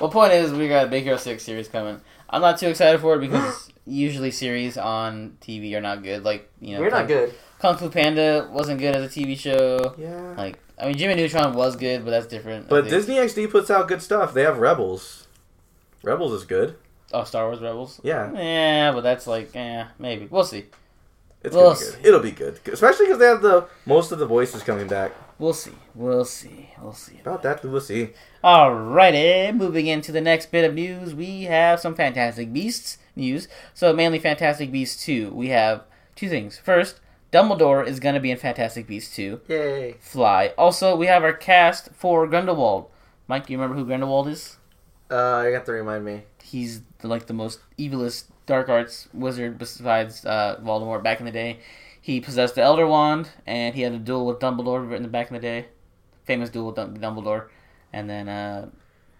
Well, point is, we got a Big Hero Six series coming. I'm not too excited for it because usually series on TV are not good. Like you know, you're not good. Kung Fu Panda wasn't good as a TV show. yeah. Like I mean, Jimmy Neutron was good, but that's different. But. Disney XD puts out good stuff. They have Rebels. Rebels is good. oh, Star Wars Rebels. Yeah, Yeah, but that's like, eh, maybe we'll see. it's We'll gonna be good. It'll be good, especially because they have the most of the voices coming back. We'll see. We'll see. We'll see. About that, we'll see. Alrighty, moving into the next bit of news, we have some Fantastic Beasts news. So mainly Fantastic Beasts 2. We have two things. First, Dumbledore is going to be in Fantastic Beasts 2. Yay! Fly. Also, we have our cast for Grindelwald. Mike, do you remember who Grindelwald is? Uh, you have to remind me. He's the, like the most evilest dark arts wizard besides uh, Voldemort back in the day. He possessed the Elder Wand, and he had a duel with Dumbledore in the back in the day. Famous duel with Dumbledore. And then uh,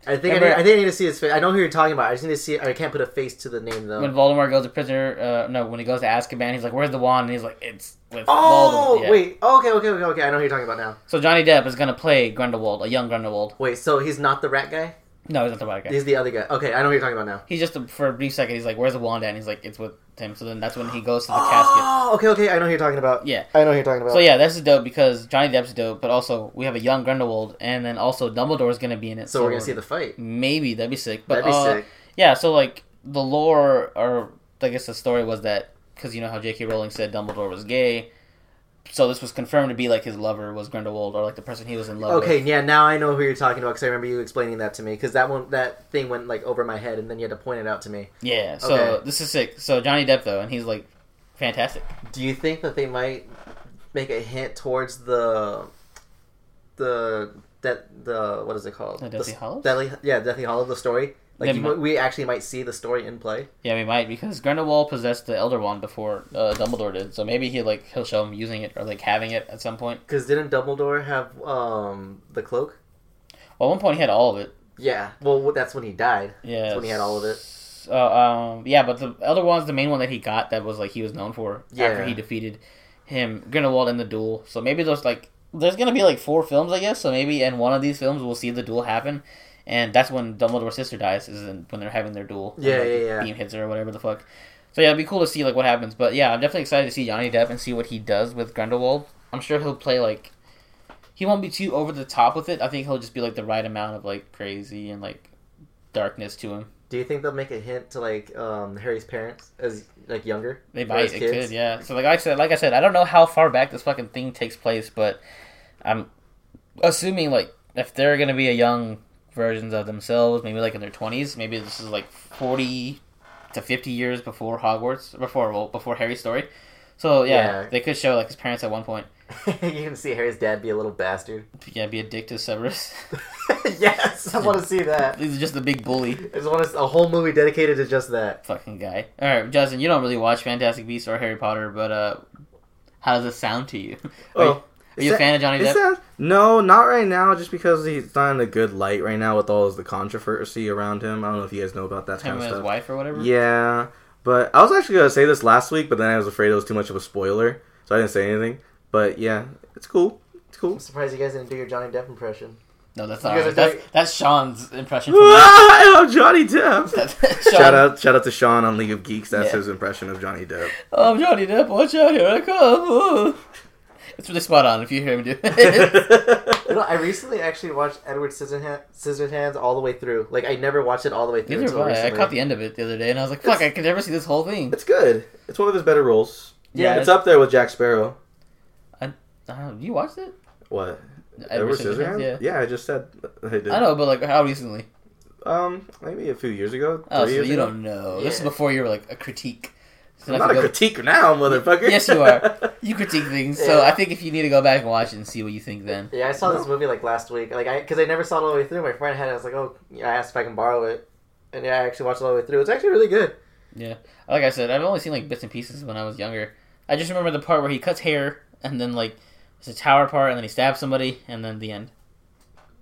I think I, need, I think I need to see his face. I know who you're talking about. I just need to see. I can't put a face to the name though. when Voldemort goes to prisoner, uh, no, when he goes to Azkaban, he's like, "Where's the wand?" And he's like, "It's with oh Voldemort." Yeah. wait. Okay, okay, okay, okay. I know who you're talking about now. So Johnny Depp is gonna play Grindelwald, a young Grindelwald. Wait, so he's not the rat guy. No, he's not the bad guy. He's the other guy. Okay, I know who you're talking about now. He's just for a brief second. He's like, "Where's the wand?" And he's like, "It's with him." So then that's when he goes to the casket. Oh, okay, okay. I know who you're talking about. Yeah. I know who you're talking about. So yeah, this is dope because Johnny Depp's dope, but also we have a young Grindelwald, and then also Dumbledore's gonna be in it. So we're gonna see the fight. maybe that'd be sick. But That'd be uh, sick. Yeah, so like the lore, or I guess the story was that because you know how J.K. Rowling said Dumbledore was gay, so this was confirmed to be like his lover was Grindelwald, or like the person he was in love Okay, with. Okay, yeah. Now I know who you're talking about because I remember you explaining that to me. Because that one, that thing went like over my head, and then you had to point it out to me. Yeah, so Okay. this is sick. So Johnny Depp though, and he's like fantastic. Do you think that they might make a hint towards the the that the what is it called? The Deathly Hallows? Deathly, yeah, Deathly Hollow. The story. Like you, might- we actually might see the story in play. Yeah, we might because Grindelwald possessed the Elder Wand before uh, Dumbledore did. So maybe he like he'll show him using it or like having it at some point. Because didn't Dumbledore have um the cloak? Well, at one point he had all of it. Yeah. Well, that's when he died. Yeah, That's when he had all of it. Uh, um, yeah, but the Elder Wand's the main one that he got that was like he was known for after Yeah. he defeated him Grindelwald in the duel. So maybe there's like there's gonna be like four films, I guess. So maybe in one of these films we'll see the duel happen, and that's when Dumbledore's sister dies, is when they're having their duel. and, Yeah, like, yeah, yeah. Beam hits her or whatever the fuck. So yeah, it'd be cool to see like what happens. But yeah, I'm definitely excited to see Johnny Depp and see what he does with Grindelwald. I'm sure he'll play like he won't be too over the top with it. I think he'll just be like the right amount of like crazy and like darkness to him. Do you think they'll make a hint to like um Harry's parents as like younger? They might. It kids? could. Yeah. So like I said, like I said, I don't know how far back this fucking thing takes place, but I'm assuming like if they're gonna be a young versions of themselves, maybe like in their twenties, maybe this is like forty to fifty years before Hogwarts, before well, before Harry's story. So yeah, Yeah. they could show like his parents at one point. you can see Harry's dad be a little bastard. Yeah, be a dick to Severus. yes, I want to see that. He's just a big bully. I just want to, a whole movie dedicated to just that. fucking guy. All right, Justin, you don't really watch Fantastic Beasts or Harry Potter, but uh, how does it sound to you? Oh. You, Are you a fan of Johnny Depp? that- no, not right now. Just because he's not in a good light right now with all of the controversy around him. I don't know if you guys know about that Him kind and of his stuff. wife or whatever. Yeah, but I was actually gonna say this last week, but then I was afraid it was too much of a spoiler, so I didn't say anything. But yeah, it's cool. It's cool. I'm surprised you guys didn't do your Johnny Depp impression. No, that's not. guys Right. That's, doing- that's Sean's impression. From I am Johnny Depp. Sean. Shout out, shout out to Sean on League of Geeks. That's Yeah. his impression of Johnny Depp. Oh, I'm Johnny Depp. Watch out, here I come. It's really spot on if you hear him do it. You know, I recently actually watched Edward Scissorhands, Scissorhands all the way through. Like, I never watched it all the way through Neither until have I. I caught the end of it the other day, and I was like, "Fuck! I could never see this whole thing." it's good. It's one of his better roles. Yeah, it's up there with Jack Sparrow. Uh, you watched it? What? Edward Edward Scissorhands? Scissorhands? Yeah. Yeah, I just said I did. I know, but like, how recently? Um, maybe a few years ago. Oh, three so years you ago. don't know. This is before you were like a critique. So I'm now not a you go- critique now, motherfucker. Yes, you are. You critique things, so Yeah. I think if you need to go back and watch it and see what you think, then Yeah, I saw this movie like last week. Like, I because I never saw it all the way through. My friend had it. I was like, oh, yeah, I asked if I can borrow it, and yeah, I actually watched it all the way through. It's actually really good. yeah. Like I said, I've only seen like bits and pieces when I was younger. I just remember the part where he cuts hair, and then like there's a tower part, and then he stabs somebody, and then the end.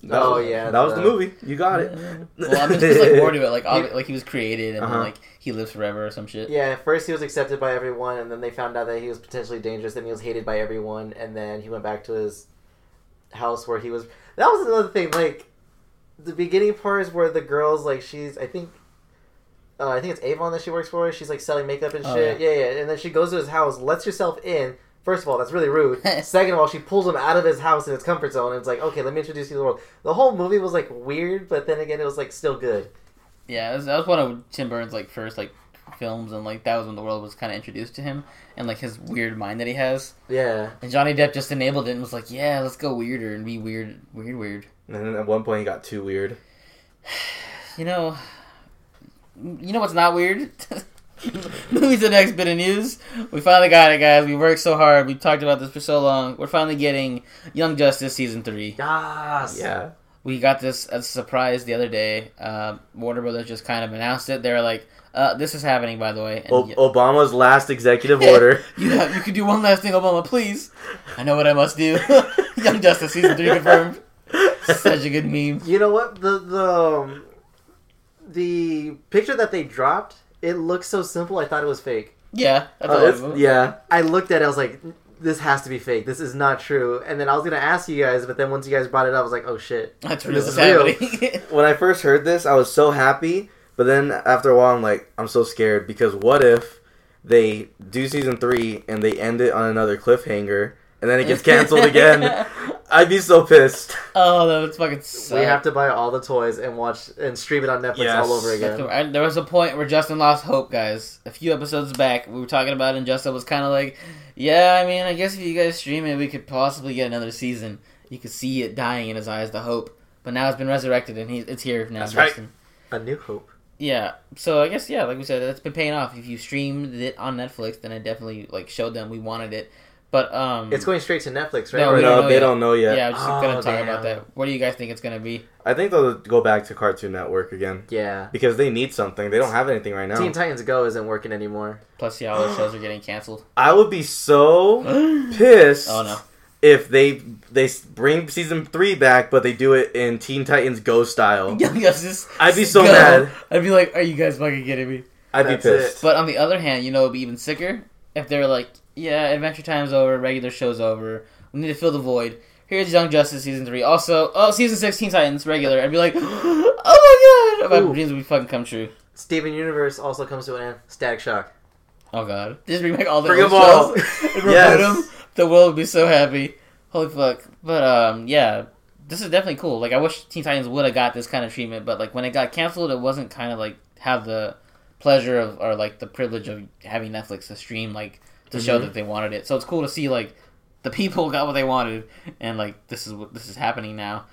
That Oh, was- yeah, that was the the- movie. You got it. Well, I mean, there's like more to it. Like, ob- He- like he was created, and Uh-huh. then like he lives forever or some shit. Yeah, at first he was accepted by everyone, and then they found out that he was potentially dangerous, and he was hated by everyone, and then he went back to his house where he was. That was another thing. Like the beginning part is where the girls like she's I think. Uh, I think it's Avon that she works for. She's like selling makeup and Oh, shit. yeah. yeah, And then she goes to his house, lets herself in. First of all, that's really rude. Second of all, she pulls him out of his house in his comfort zone, and it's like, okay, let me introduce you to the world. The whole movie was like weird, but then again, it was like still good. Yeah, that was, that was one of Tim Burton's like first like films, and like that was when the world was kind of introduced to him, and like his weird mind that he has. Yeah. And Johnny Depp just enabled it and was like, "Yeah, let's go weirder and be weird, weird, weird." And then at one point, he got too weird. You know, you know what's not weird? Moving to the next bit of news. We finally got it, guys. We worked so hard. We talked about this for so long. We're finally getting Young Justice season three. Yes. Yeah. We got this as a surprise the other day. Uh, Warner Brothers just kind of announced it. They're like, uh, "This is happening, by the way." And O- y- Obama's last executive order. you have, you can do one last thing, Obama, please. I know what I must do. Young Justice season three confirmed. Such a good meme. You know what the the um, the picture that they dropped? It looks so simple. I thought it was fake. Yeah, that's Oh, all it's- of them. yeah. I looked at it. I was like, "This has to be fake. This is not true." And then I was gonna ask you guys, but then once you guys brought it up, I was like, "Oh shit!" That's This is real. When I first heard this, I was so happy. But then after a while, I'm like, I'm so scared because what if they do season three and they end it on another cliffhanger and then it gets canceled again? I'd be so pissed. oh, that was fucking. Suck. We have to buy all the toys and watch and stream it on Netflix Yes. all over again. I- there was a point where Justin lost hope, guys. A few episodes back, we were talking about it, and Justin was kind of like, "Yeah, I mean, I guess if you guys stream it, we could possibly get another season." You could see it dying in his eyes, the hope. But now it's been resurrected, and he, it's here now. That's right. A New Hope. Yeah. So I guess yeah, like we said, it's been paying off. If you streamed it on Netflix, then I definitely like showed them we wanted it. But um, It's going straight to Netflix, right? No, Or- we don't no, they yet. don't know yet. yeah, I was just Oh, gonna talk damn. about that. What do you guys think it's gonna be? I think they'll go back to Cartoon Network again yeah. because they need something. They don't have anything right now. Teen Titans Go isn't working anymore. Plus, the other shows are getting canceled. I would be so pissed. oh pissed no. if they they bring season three back, but they do it in Teen Titans Go style. Young Justice. I'd be so Go. mad. I'd be like, "Are you guys fucking kidding me?" I'd be That's pissed. But on the other hand, you know, it'd be even sicker if they're like, "Yeah, Adventure Time's over, regular show's over. We need to fill the void. Here's Young Justice season three. Also, oh, season sixteen Titans regular." I'd be like, "Oh my god!" My Ooh. dreams would be fucking come true. Steven Universe also comes to an end. Static Shock. Oh god, just bring back all the Bring old them all. Yes. reboot 'em. The world would be so happy. Holy fuck! But um, yeah, this is definitely cool. Like, I wish Teen Titans would have got this kind of treatment, but like when it got canceled, it wasn't kind of like have the pleasure of or like the privilege of having Netflix to stream like to show Mhm. that they wanted it. So it's cool to see like the people got what they wanted, and like this is what this is happening now.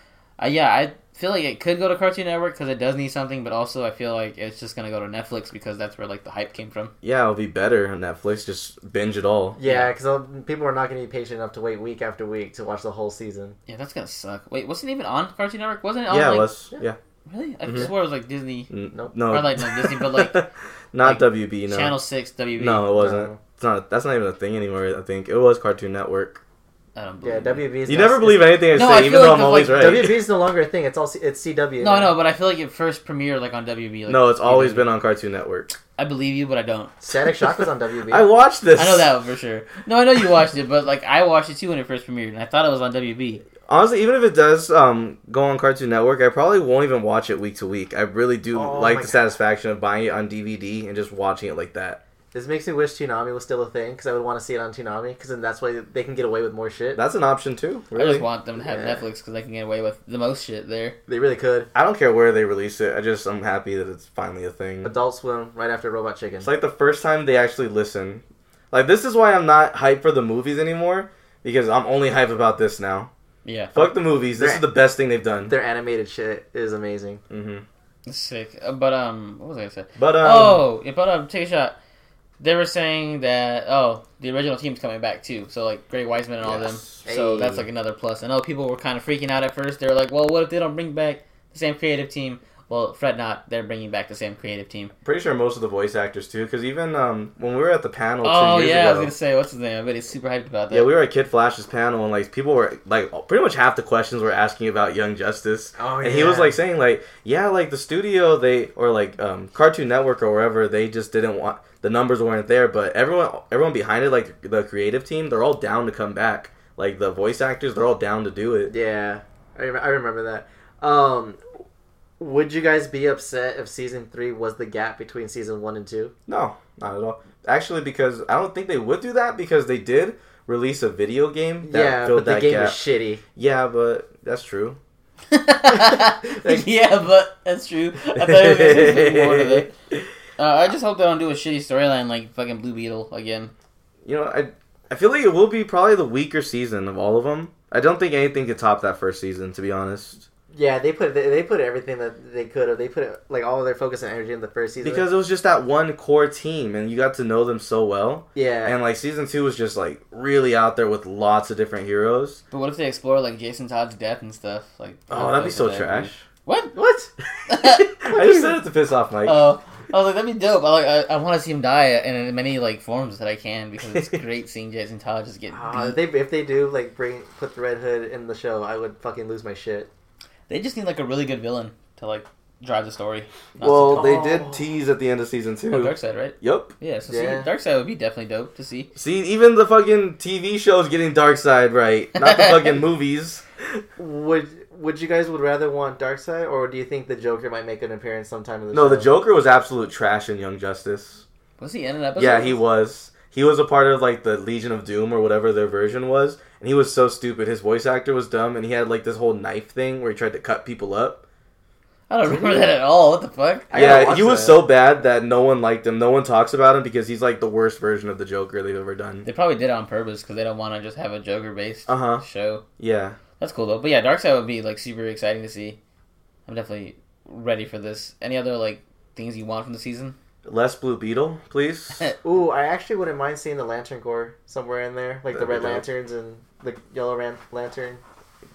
Uh, yeah, I feel like it could go to Cartoon Network because it does need something, but also I feel like it's just gonna go to Netflix because that's where like the hype came from. yeah, it'll be better on Netflix. Just binge it all. Yeah, because people are not going to be patient enough to wait week after week to watch the whole season. Yeah, that's gonna suck. Wait, wasn't it even on Cartoon Network? Wasn't it? On, yeah, like, it was. Yeah. Really? I Mhm. swore it was like Disney N- Nope. No. Or, like, not Disney, but, like- not like, WB. No. Channel Six WB. No, it wasn't. No. It's not. That's not even a thing anymore. I think it was Cartoon Network. I don't Yeah. WB. is You never believe anything I No, say, I even feel though like I'm the, always like, right. WB is no longer a thing. It's all C- it's CW. No, now. no, but I feel like it first premiered like on WB. Like, no, it's always CW. been on Cartoon Network. I believe you, but I don't. Static Shock was on WB. I watched this. I know that for sure. No, I know you watched it, but like I watched it too when it first premiered, and I thought it was on WB. Honestly, even if it does um, go on Cartoon Network, I probably won't even watch it week to week. I really do Oh like the God. satisfaction of buying it on DVD and just watching it like that. This makes me wish Toonami was still a thing because I would want to see it on Toonami because then that's why they can get away with more shit. That's an option too. I just want them to have Yeah. Netflix because they can get away with the most shit there. They really could. I don't care where they release it. I just I'm happy that it's finally a thing. Adult Swim right after Robot Chicken. It's like the first time they actually listen. Like this is why I'm not hyped for the movies anymore because I'm only hyped about this now. Yeah, Fuck the movies. This They're- is the best thing they've done. Their animated shit is amazing. Mm-hmm. sick. Uh, But um, what was I gonna say? But um, oh, yeah, but um, take a shot. They were saying that oh, the original team's coming back too. So like Greg Weisman and all Yes. them. So Hey. that's like another plus. I know people were kind of freaking out at first. They were like, well, what if they don't bring back the same creative team? Well, fret not. They're bringing back the same creative team. pretty sure most of the voice actors too. Because even um, when we were at the panel Oh two years yeah, I was gonna say what's his name. I bet he's super hyped about that. yeah, we were at Kid Flash's panel and like people were like pretty much half the questions were asking about Young Justice. Oh yeah. And he was like saying like, yeah, like the studio they or like um, Cartoon Network or wherever they just didn't want the numbers weren't there, but everyone everyone behind it like the creative team they're all down to come back. Like the voice actors they're all down to do it. Yeah, I, rem- I remember that. Um, would you guys be upset if season three was the gap between season one and two? No, not at all. Actually, because I don't think they would do that because they did release a video game that yeah, filled but the game gap. was shitty. yeah, but that's true. yeah, but that's true. I thought it was gonna say something more to that. Uh, I just hope they don't do a shitty storyline like fucking Blue Beetle again. You know, I I feel like it will be probably the weaker season of all of them. I don't think anything could top that first season, to be honest. Yeah, they put they, they put everything that they could have. They put like all of their focus and energy in the first season. Because it was just that one core team, and you got to know them so well. yeah, And like season two was just like really out there with lots of different heroes. But what if they explore like Jason Todd's death and stuff? Like, Oh, that'd be so trash. What? what? I just said it to piss off Mike. Oh, I was like, that'd be dope. I like, I, I want to see him die in as many like forms that I can because it's great seeing Jason Todd just get Ah, if they if they do like bring put the Red Hood in the show, I would fucking lose my shit. They just need like a really good villain to like drive the story. Well, so- they Oh. did tease at the end of season two. oh, Darkseid, right? Yep. Yeah. So Yeah. see, Darkseid would be definitely dope to see. See, even the fucking TV show's getting Darkseid right, not the fucking movies. Would would you guys would rather want Darkseid or do you think the Joker might make an appearance sometime in the show? No, show? the Joker was absolute trash in Young Justice. Was he in an episode? Yeah, he was. He was a part of like the Legion of Doom or whatever their version was, and he was so stupid. His voice actor was dumb, and he had like this whole knife thing where he tried to cut people up. I don't remember that at all. What the fuck? I yeah, he was that. so bad that no one liked him. No one talks about him because he's like the worst version of the Joker they've ever done. They probably did it on purpose because they don't want to just have a Joker based Uh huh. show. Yeah. That's cool though. But yeah, Darkseid would be like super exciting to see. I'm definitely ready for this. Any other like things you want from the season? Less Blue Beetle, please. Ooh, I actually wouldn't mind seeing the Lantern Corps somewhere in there, like the That'd be Red dope. Lanterns and the Yellow Ran- Lantern.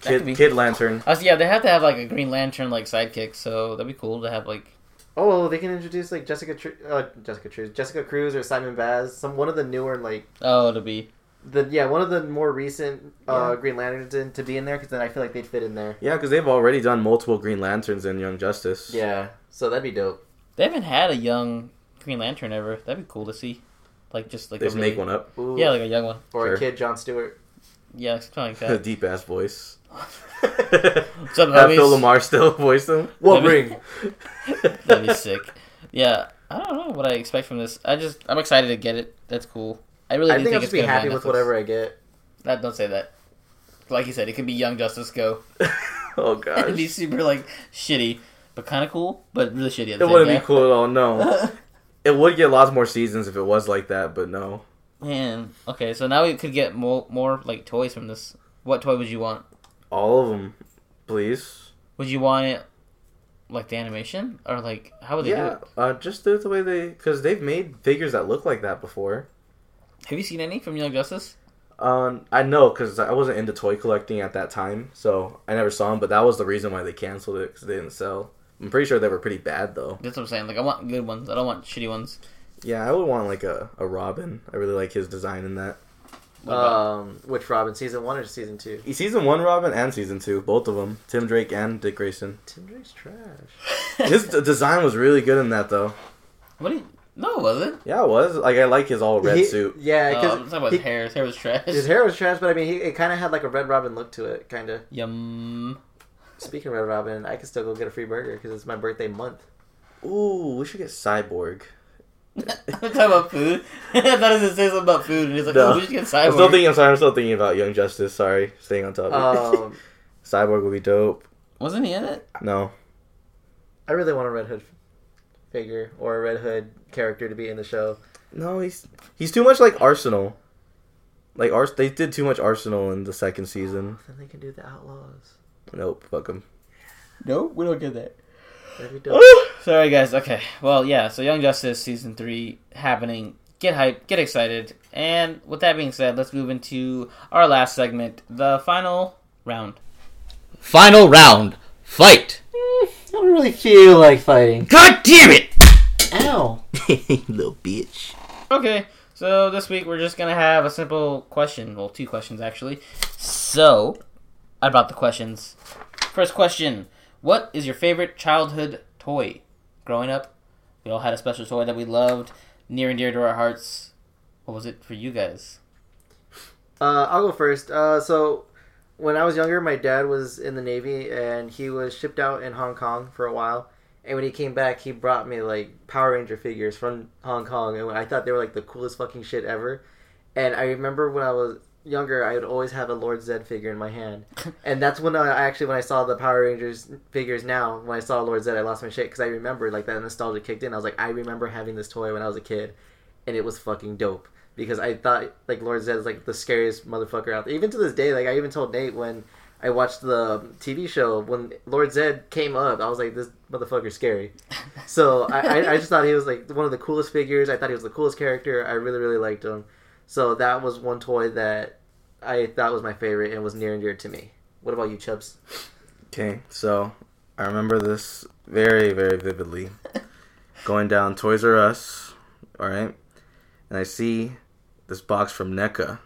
That Kid, be- Kid Lantern. Uh, so yeah, they have to have like a Green Lantern like sidekick, so that'd be cool to have like. Oh, well, they can introduce like Jessica, Tr- uh, Jessica Cruz, Jessica Cruz or Simon Baz, some one of the newer like Oh, to be the yeah one of the more recent uh, Yeah. Green Lanterns in, to be in there because then I feel like they'd fit in there. Yeah, because they've already done multiple Green Lanterns in Young Justice. Yeah, so that'd be dope. they haven't had a young Green Lantern ever. That'd be cool to see. Like just like They a just really- make one up. Ooh. Yeah, like a young one. or Sure. a kid John Stewart. Yeah, something like A that. deep ass voice. What's up, Have Phil? LaMarr still voice them? What Maybe- ring? That'd be sick. Yeah, I don't know what I expect from this. I just I'm excited to get it. That's cool. I really I do think I'll just be happy with Netflix. whatever I get. That don't say that. Like you said, it could be Young Justice Go. oh god, It'd be super like shitty, but kind of cool, but really shitty. At the It wouldn't be cool at all, no. It would get lots more seasons if it was like that, but no. Man, okay, so now we could get more more like toys from this. What toy would you want? All of them, please. Would you want it like the animation or like how would they do Yeah, it? uh, just do it the way they, because they've made figures that look like that before. Have you seen any from Young Justice? Um, I know because I wasn't into toy collecting at that time, so I never saw them. But that was the reason why they canceled it because they didn't sell. I'm pretty sure they were pretty bad though. That's what I'm saying. Like I want good ones. I don't want shitty ones. Yeah, I would want like a, a Robin. I really like his design in that. Um, which Robin? Season one or season two? Season one Robin and season two, both of them. Tim Drake and Dick Grayson. Tim Drake's trash. His d- design was really good in that though. what do you? No, it was it? Yeah, it was. Like I like his all red He- suit. Yeah, Oh, because I'm talking about his hair. His hair was trash. his hair was trash, but I mean, he it kind of had like a Red Robin look to it, kind of. Yum. Speaking of Red Robin, I can still go get a free burger because it's my birthday month. Ooh, we should get Cyborg. I'm talking about food. I thought it was say something about food, and he's like, No. "Oh, we should get I'm cyborg." still thinking. I'm sorry. I'm still thinking about Young Justice. Sorry, staying on top. of it. Um, Cyborg would be dope. Wasn't he in it? No, I really want a Red Hood figure or a Red Hood character to be in the show. no, he's he's too much like Arsenal. Like Ars, they did too much Arsenal in the second oh, season. Then they can do the Outlaws. Nope, fuck him. Nope, we don't get that. That'd be dope. Sorry, guys. Okay. Well, yeah. So, Young Justice season three happening. Get hyped. Get excited. And with that being said, let's move into our last segment, the final round. Final round. Fight. I don't really feel like fighting. God damn it! Ow. Little bitch. Okay. So this week we're just gonna have a simple question. Well, two questions actually. So, about the questions. First question: What is your favorite childhood toy? Growing up, we all had a special toy that we loved, near and dear to our hearts. What was it for you guys? Uh, I'll go first. Uh, so, when I was younger, my dad was in the Navy and he was shipped out in Hong Kong for a while. And when he came back, he brought me like Power Ranger figures from Hong Kong, and I thought they were like the coolest fucking shit ever. And I remember when I was younger, I would always have a Lord Zedd figure in my hand, and that's when I actually when I saw the Power Rangers figures. Now, when I saw Lord Zedd, I lost my shit because I remembered like that nostalgia kicked in. I was like, I remember having this toy when I was a kid, and it was fucking dope because I thought like Lord Zedd is like the scariest motherfucker out there. Even to this day, like I even told Nate when I watched the TV show when Lord Zedd came up, I was like, this motherfucker's scary. So I, I, I just thought he was like one of the coolest figures. I thought he was the coolest character. I really really liked him. So that was one toy that I thought was my favorite and was near and dear to me. What about you, Chubbs? Okay, so I remember this very, very vividly. Going down Toys R Us, all right, and I see this box from NECA,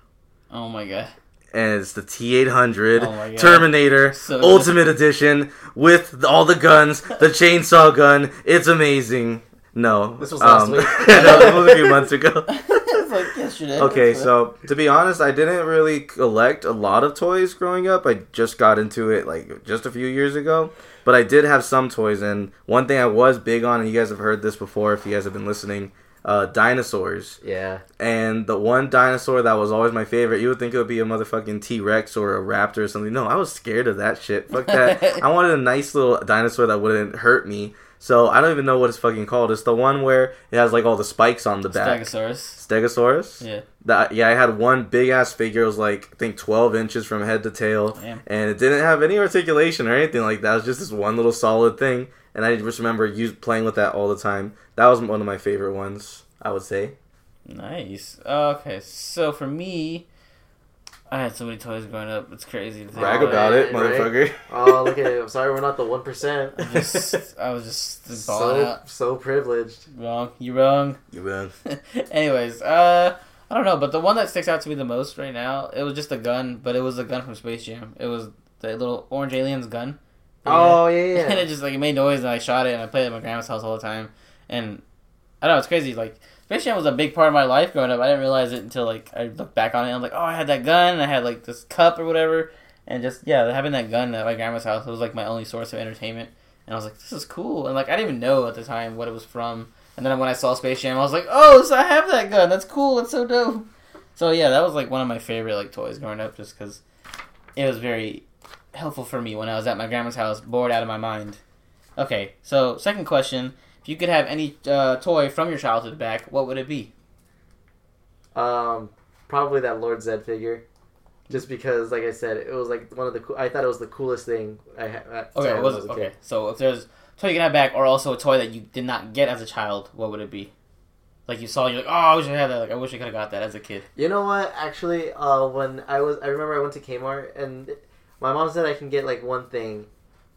Oh my god. And it's the T800 Oh my God. Terminator So- Ultimate Edition with all the guns, the chainsaw gun. It's amazing. No, This was last um, week. no, this was a few months ago. like yesterday. Okay, so to be honest, I didn't really collect a lot of toys growing up. I just got into it like just a few years ago. But I did have some toys, and one thing I was big on, and you guys have heard this before if you guys have been listening, uh, dinosaurs. Yeah. And the one dinosaur that was always my favorite, you would think it would be a motherfucking T Rex or a raptor or something. No, I was scared of that shit. Fuck that. I wanted a nice little dinosaur that wouldn't hurt me. So I don't even know what it's fucking called. It's the one where it has like all the spikes on the back. Stegosaurus. Stegosaurus. Yeah. That yeah, I had one big ass figure. It was like I think twelve inches from head to tail, Damn. and it didn't have any articulation or anything like that. It was just this one little solid thing, and I just remember you playing with that all the time. That was one of my favorite ones. I would say. Nice. Okay, so for me, I had so many toys growing up. It's crazy. To Brag about it, right, right. motherfucker. Oh, look at it. I'm sorry, we're not the one percent. Just, I was just So out. so privileged. Wrong. You wrong. You will. Anyways, uh, I don't know, but the one that sticks out to me the most right now, it was just a gun, but it was a gun from Space Jam. It was the little orange alien's gun. Oh yeah, and it just like it made noise, and I shot it, and I played it at my grandma's house all the time. And I don't know, it's crazy. Like Space Jam was a big part of my life growing up. I didn't realize it until like I looked back on it. I'm like, oh, I had that gun, and I had like this cup or whatever, and just yeah, having that gun at my grandma's house was like my only source of entertainment. And I was like, this is cool, and like I didn't even know at the time what it was from. And then when I saw Space Jam, I was like, oh, so I have that gun. That's cool. That's so dope. So yeah, that was like one of my favorite like toys growing up, just because it was very helpful for me when I was at my grandma's house, bored out of my mind. Okay, so second question: If you could have any uh, toy from your childhood back, what would it be? Um, probably that Lord Zedd figure. Just because, like I said, it was like one of the. Cool, I thought it was the coolest thing I had. Okay, when I was was it? Okay, kid. so if there's a toy you can have back, or also a toy that you did not get as a child, what would it be? Like you saw, you're like, oh, I wish I had that. Like I wish I could have got that as a kid. You know what? Actually, uh, when I was, I remember I went to Kmart and my mom said I can get like one thing,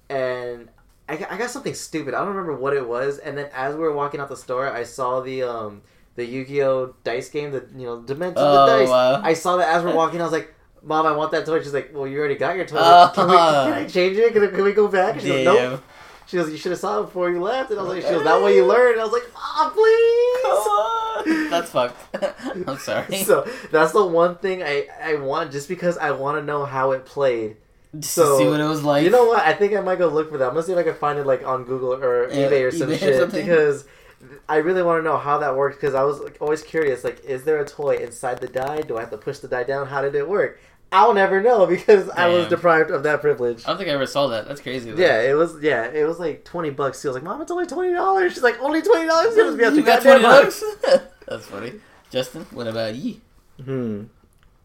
and I got, I got something stupid. I don't remember what it was. And then as we were walking out the store, I saw the um the Yu-Gi-Oh dice game, the you know dimensions Oh, the dice. wow. I saw that as we're walking. I was like, "Mom, I want that toy." She's like, "Well, you already got your toy. Oh. can, we, can I change it? Can, I- can we go back?" She goes, "Nope." She goes, "You should have saw it before you left." And I was like, "She goes, that way you learn." And I was like, "Mom, please." That's fucked. I'm sorry. so that's the one thing I I want just because I want to know how it played. Just so, to see what it was like. you know what? I think I might go look for that. I'm gonna see if I can find it like on Google or Yeah, eBay or some eBay shit something. because I really want to know how that works because I was like, always curious. Like, is there a toy inside the die? Do I have to push the die down? How did it work? I'll never know because I was deprived of that privilege. I don't think I ever saw that. That's crazy. though. Yeah, it was. Yeah, it was like twenty bucks. She was like, "Mom, it's only twenty dollars." She's like, "Only twenty dollars." It must be out You got twenty bucks. bucks. That's funny. Justin, what about you? Hmm.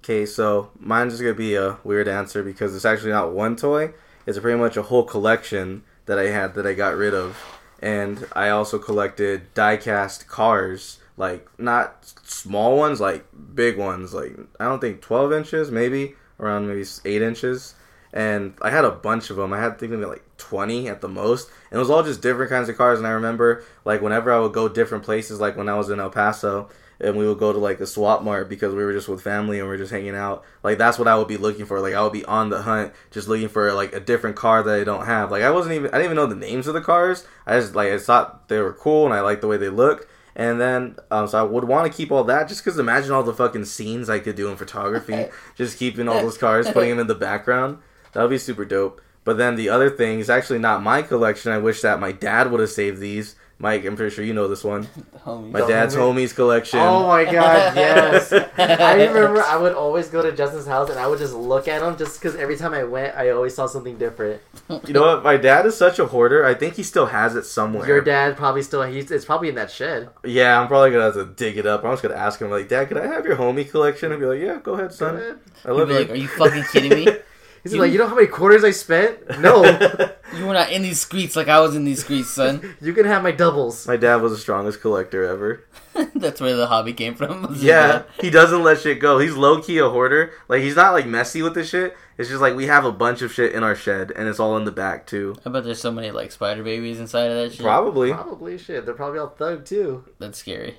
Okay, so mine's just gonna be a weird answer because it's actually not one toy. It's pretty much a whole collection that I had that I got rid of, and I also collected die-cast cars, like not small ones, like big ones, like I don't think twelve inches, maybe around maybe eight inches. And I had a bunch of them. I had maybe like twenty at the most, and it was all just different kinds of cars. And I remember like whenever I would go different places, like when I was in El Paso, and we would go to like a swap mart because we were just with family and we are just hanging out. Like that's what I would be looking for. Like I would be on the hunt, just looking for like a different car that I don't have. Like I wasn't even I didn't even know the names of the cars. I just like I thought they were cool and I liked the way they looked. And then um, so I would want to keep all that just because imagine all the fucking scenes I could do in photography, just keeping all those cars, putting them in the background. That would be super dope. But then the other thing is actually not my collection. I wish that my dad would have saved these. Mike, I'm pretty sure you know this one. Homie. My dad's homies collection. Oh my god, yes! I remember I would always go to Justin's house and I would just look at him just because every time I went, I always saw something different. You know what? My dad is such a hoarder. I think he still has it somewhere. Your dad probably still he's it's probably in that shed. Yeah, I'm probably gonna have to dig it up. I'm just gonna ask him like, Dad, could I have your homie collection? And be like, Yeah, go ahead, son. Go ahead. I love be you. like, are you fucking kidding me? He's like, you know how many quarters I spent? No, You were not in these streets like I was in these streets, son. you can have my doubles. My dad was the strongest collector ever. That's where the hobby came from. Yeah, he doesn't let shit go. He's low key a hoarder. Like he's not like messy with the shit. It's just like we have a bunch of shit in our shed, and it's all in the back too. I bet there's so many like spider babies inside of that shit. Probably, Probably shit. They're probably all thug too. That's scary.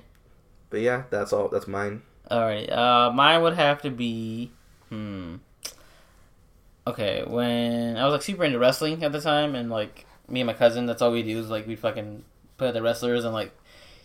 but yeah, that's all. That's mine. Alright, uh, mine would have to be, hmm. Okay, when I was like super into wrestling at the time, and like me and my cousin, that's all we do is like we fucking put the wrestlers, and like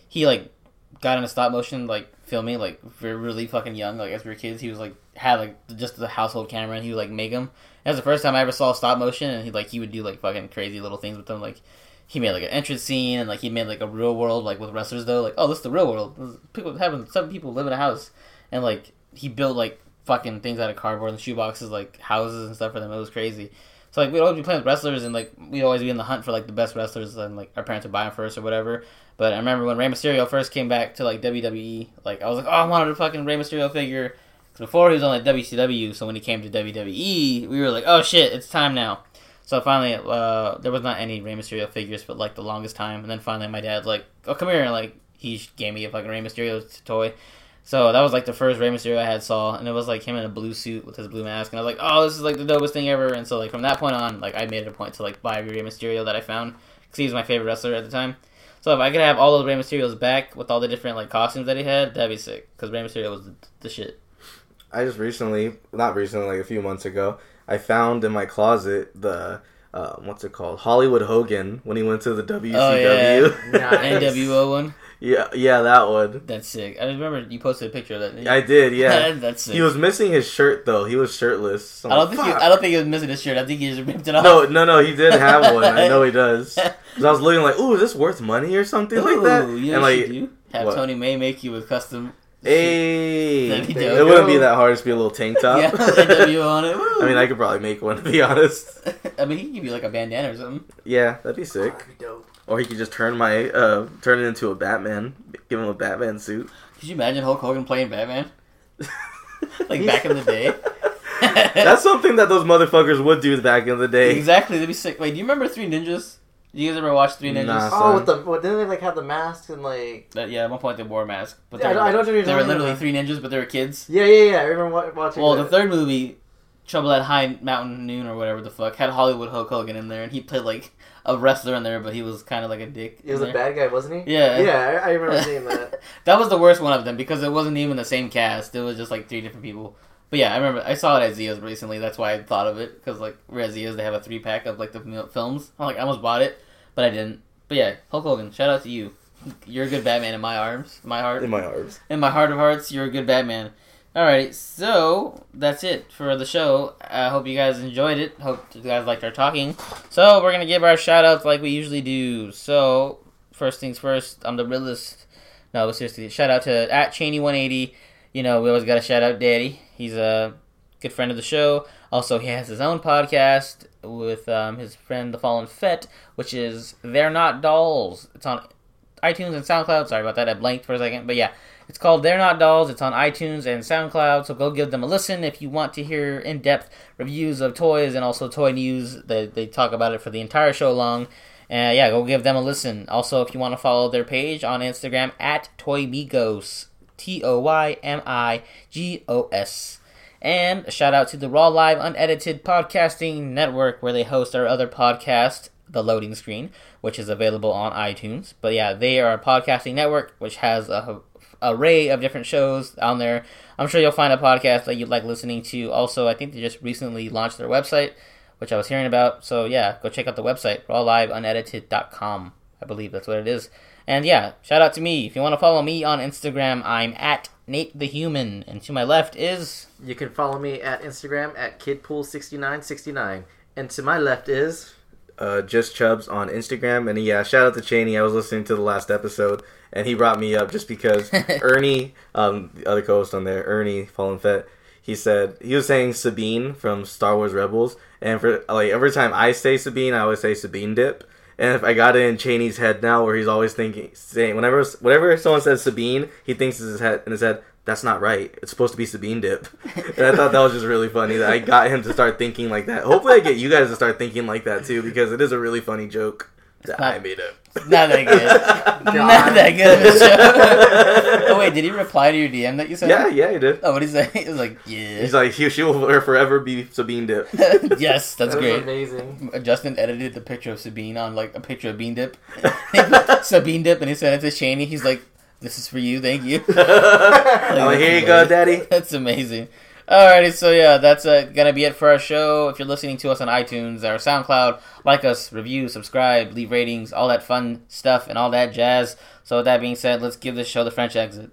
he like got into stop motion like filming like we are really fucking young, like as we were kids. He was like had like just the household camera, and he would like make them. That was the first time I ever saw stop motion, and he like he would do like fucking crazy little things with them, like. He made like an entrance scene, and like he made like a real world, like with wrestlers though. Like, oh, this is the real world. People having some people live in a house, and like he built like fucking things out of cardboard and shoeboxes, like houses and stuff for them. It was crazy. So like we'd always be playing with wrestlers, and like we'd always be in the hunt for like the best wrestlers, and like our parents would buy them first or whatever. But I remember when Rey Mysterio first came back to like WWE, like I was like, oh, I wanted a fucking Rey Mysterio figure. 'Cause before he was on like WCW, so when he came to WWE, we were like, oh shit, it's time now. So finally, uh, there was not any Rey Mysterio figures for like the longest time, and then finally my dad's like, "Oh, come here!" and like he gave me a fucking Rey Mysterio toy. So that was like the first Rey Mysterio I had saw, and it was like him in a blue suit with his blue mask, and I was like, "Oh, this is like the dopest thing ever!" And so like from that point on, like I made it a point to like buy every Rey Mysterio that I found because he was my favorite wrestler at the time. So if I could have all those Rey Mysterios back with all the different like costumes that he had, that'd be sick. Because Rey Mysterio was the, the shit. I just recently, not recently, like a few months ago, I found in my closet the uh, what's it called? Hollywood Hogan when he went to the WCW. Oh, yeah. Nice. NWO one. Yeah, yeah, that one. That's sick. I remember you posted a picture of that. didn't? I did, yeah. That's sick. he was missing his shirt though. He was shirtless. So I'm don't like, think he, I don't think he was missing his shirt. I think he just ripped it off. No, no, no. He did have one. I know he does. 'Cause I was looking like, ooh, is this worth money or something like that? Ooh, you and like, you do? Have what? Tony Meis make you with custom. hey, That'd it dope. wouldn't be that hard. Just be a little tank top. Yeah, NWO on it. Woo. I mean, I could probably make one to be honest. I mean, he could give you like a bandana or something. Yeah, that'd be sick. That'd be dope. Or he could just turn my uh turn it into a Batman. Give him a Batman suit. Could you imagine Hulk Hogan playing Batman? Like back in the day. That's something that those motherfuckers would do back in the day. exactly. That'd be sick. Wait, do you remember Three Ninjas? Did you guys ever watch Three Ninjas? Nah. Oh, Son. with the what, didn't they like have the masks and like? That, yeah, at one point they wore a mask, but Yeah, I don't, were, I know what you're they were literally about. three ninjas, but they were kids. Yeah, yeah, yeah. I remember watching. Well, that. the third movie, Trouble at High Mountain Noon or whatever the fuck had Hollywood Hulk Hogan in there, and he played like a wrestler in there, but he was kind of like a dick. He was in a there. bad guy, wasn't he? Yeah. Yeah, I, I remember seeing that. that was the worst one of them because it wasn't even the same cast. It was just like three different people. But yeah, I remember I saw it at Zia's recently. That's why I thought of it because like we're at Zia's, they have a three pack of like the films. I'm like I almost bought it, but I didn't. But yeah, Hulk Hogan, shout out to you. You're a good Batman in my arms, my heart, In my arms. in my heart of hearts. You're a good Batman. Alrighty, so that's it for the show. I hope you guys enjoyed it. Hope you guys liked our talking. So we're gonna give our shout outs like we usually do. So first things first, I'm the realist. No, seriously, shout out to at Cheney180. You know, we always got to shout out Daddy. He's a good friend of the show. Also, he has his own podcast with um, his friend The Fallen Fett, which is They're Not Dolls. It's on iTunes and SoundCloud. Sorry about that, I blanked for a second. But yeah, it's called They're Not Dolls. It's on iTunes and SoundCloud, so go give them a listen if you want to hear in depth reviews of toys and also toy news. They, they talk about it for the entire show long. Uh, yeah, go give them a listen. Also, if you want to follow their page on Instagram at Toymigos, T O Y M I G O S. And a shout out to the Raw Live Unedited Podcasting Network, where they host our other podcast, The Loading Screen, which is available on iTunes. But yeah, they are a podcasting network which has a array of different shows on there. I'm sure you'll find a podcast that you'd like listening to. Also, I think they just recently launched their website, which I was hearing about. So yeah, go check out the website, rawliveunedited.com. I believe that's what it is. And yeah, shout out to me. If you want to follow me on Instagram, I'm at Nate the Human. And to my left is You can follow me at Instagram at kidpool6969. And to my left is. Uh, just Chubs on Instagram. And yeah, shout out to Cheney. I was listening to the last episode, and he brought me up just because Ernie, um, the other co-host on there, Ernie Fallen Fett, he said he was saying Sabine from Star Wars Rebels, and for like every time I say Sabine, I always say Sabine dip. And if I got it in Cheney's head now, where he's always thinking, saying whenever whenever someone says Sabine, he thinks in his head in his head that's not right. It's supposed to be Sabine dip. And I thought that was just really funny that I got him to start thinking like that. Hopefully, I get you guys to start thinking like that too because it is a really funny joke that I made up. not that good. not that good of a show. oh wait, did he reply to your DM that you sent? Yeah, yeah, he did. Oh, what did he say? He was like, yeah. He's like, he, she will forever be Sabine dip. yes, that's That great. amazing. Justin edited the picture of Sabine on like a picture of Bean Dip. Sabine Dip, and he sent it to Shaney. He's like, "This is for you, thank you." Like, here you go, daddy. That's amazing. Alrighty, so yeah, that's uh, gonna be it for our show. If you're listening to us on iTunes or SoundCloud, like us, review, subscribe, leave ratings, all that fun stuff, and all that jazz. So with that being said, let's give this show the French exit.